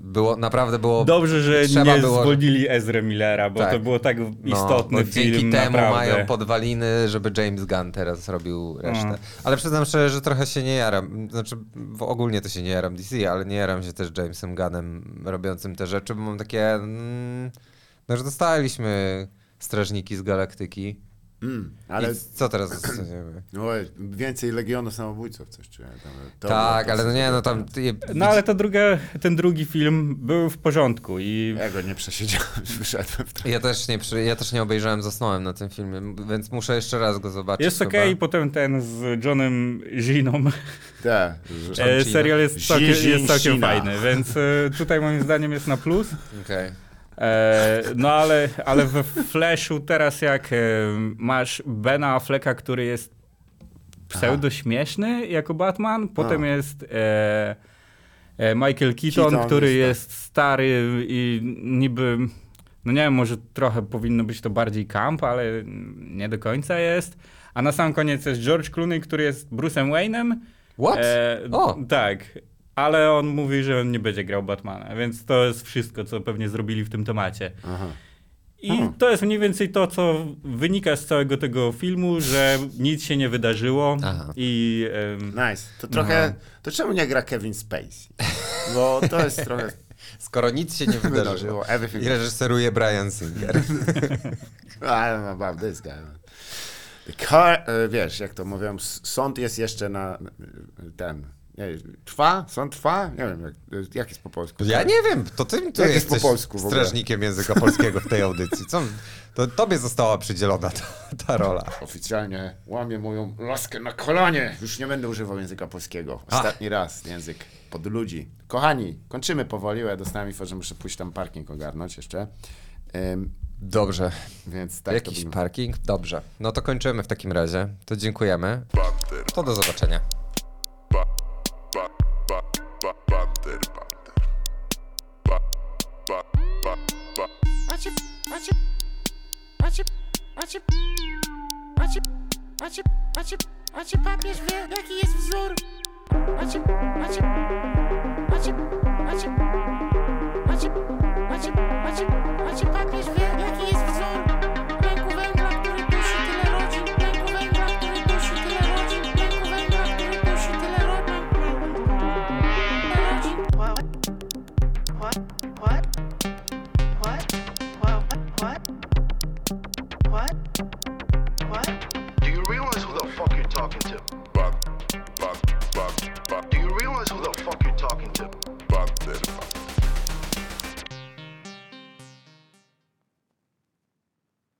było, naprawdę było... Dobrze, że nie było- zwolnili Ezra Millera, bo Tak. to było tak No, istotny bo film, dzięki temu naprawdę. mają podwaliny, żeby James Gunn teraz robił resztę. Mm. Ale przyznam szczerze, że trochę się nie jaram. Znaczy, ogólnie to się nie jaram DC, ale nie jaram się też Jamesem Gunnem robiącym te rzeczy, bo mam takie... Mm, no, że dostaliśmy Strażniki z Galaktyki. Mm, Ale... I co teraz więcej Legionu Samobójców coś czuję. Tam, to tak, ale no nie, no tam... No ale to druga, ten drugi film był w porządku i Ja go nie przesiedziałem, (laughs) wyszedłem w. Ja też, nie, ja też nie obejrzałem, zasnąłem na tym filmie, więc muszę jeszcze raz go zobaczyć. jest okej, potem ten z Johnem Giną. Tak, że- E, serial jest całkiem, jest całkiem fajny, więc e, tutaj moim zdaniem jest na plus. Okej. E, no ale, ale we Flashu teraz jak e, masz Bena Afflecka, który jest pseudo-śmieszny jako Batman, potem A. jest e, e, Michael Keaton, Keaton który jest, tak. jest stary i niby, no nie wiem, może trochę powinno być to bardziej camp, ale nie do końca jest. A na sam koniec jest George Clooney, który jest Bruce'em Wayne'em. What? E, O. Tak. Ale on mówi, że on nie będzie grał Batmana, więc to jest wszystko, co pewnie zrobili w tym temacie. Aha. I Hmm. to jest mniej więcej to, co wynika z całego tego filmu, że nic się nie wydarzyło Aha. i em, Nice. To trochę, No. to czemu nie gra Kevin Spacey? Bo to jest trochę (laughs) Skoro nic się nie (laughs) wydarzyło. I reżyseruje Brian Singer. I don't know about this guy. The car, e, wiesz, jak to mówią, sąd jest jeszcze na ten. Nie, trwa? Sąd trwa? Nie wiem, jak, jak jest po polsku. Ja nie wiem, to ty, ty Jak jest jesteś po polsku strażnikiem języka polskiego w tej audycji. Co? To tobie została przydzielona ta, ta rola. Oficjalnie łamię moją laskę na kolanie. Już nie będę używał języka polskiego. Ostatni raz język pod ludzi. Kochani, kończymy powoli. Ja dostałem info, że muszę pójść tam parking ogarnąć jeszcze. Ym, Dobrze. więc tak Jakiś to by... parking? Dobrze. No to kończymy w takim razie. To dziękujemy. To do zobaczenia. Pap, pap, pater, pater. Pap, pap, pap, pap. Watch it, watch it, watch it, watch it. Watch it, watch it, watch it, watch it. Pap, pater, pater. Look here, this is Zorro. Watch it, watch it, watch it, watch it. Watch it, watch it, watch it, watch it. Macie, macie, macie, macie papież, wielki jest wzór.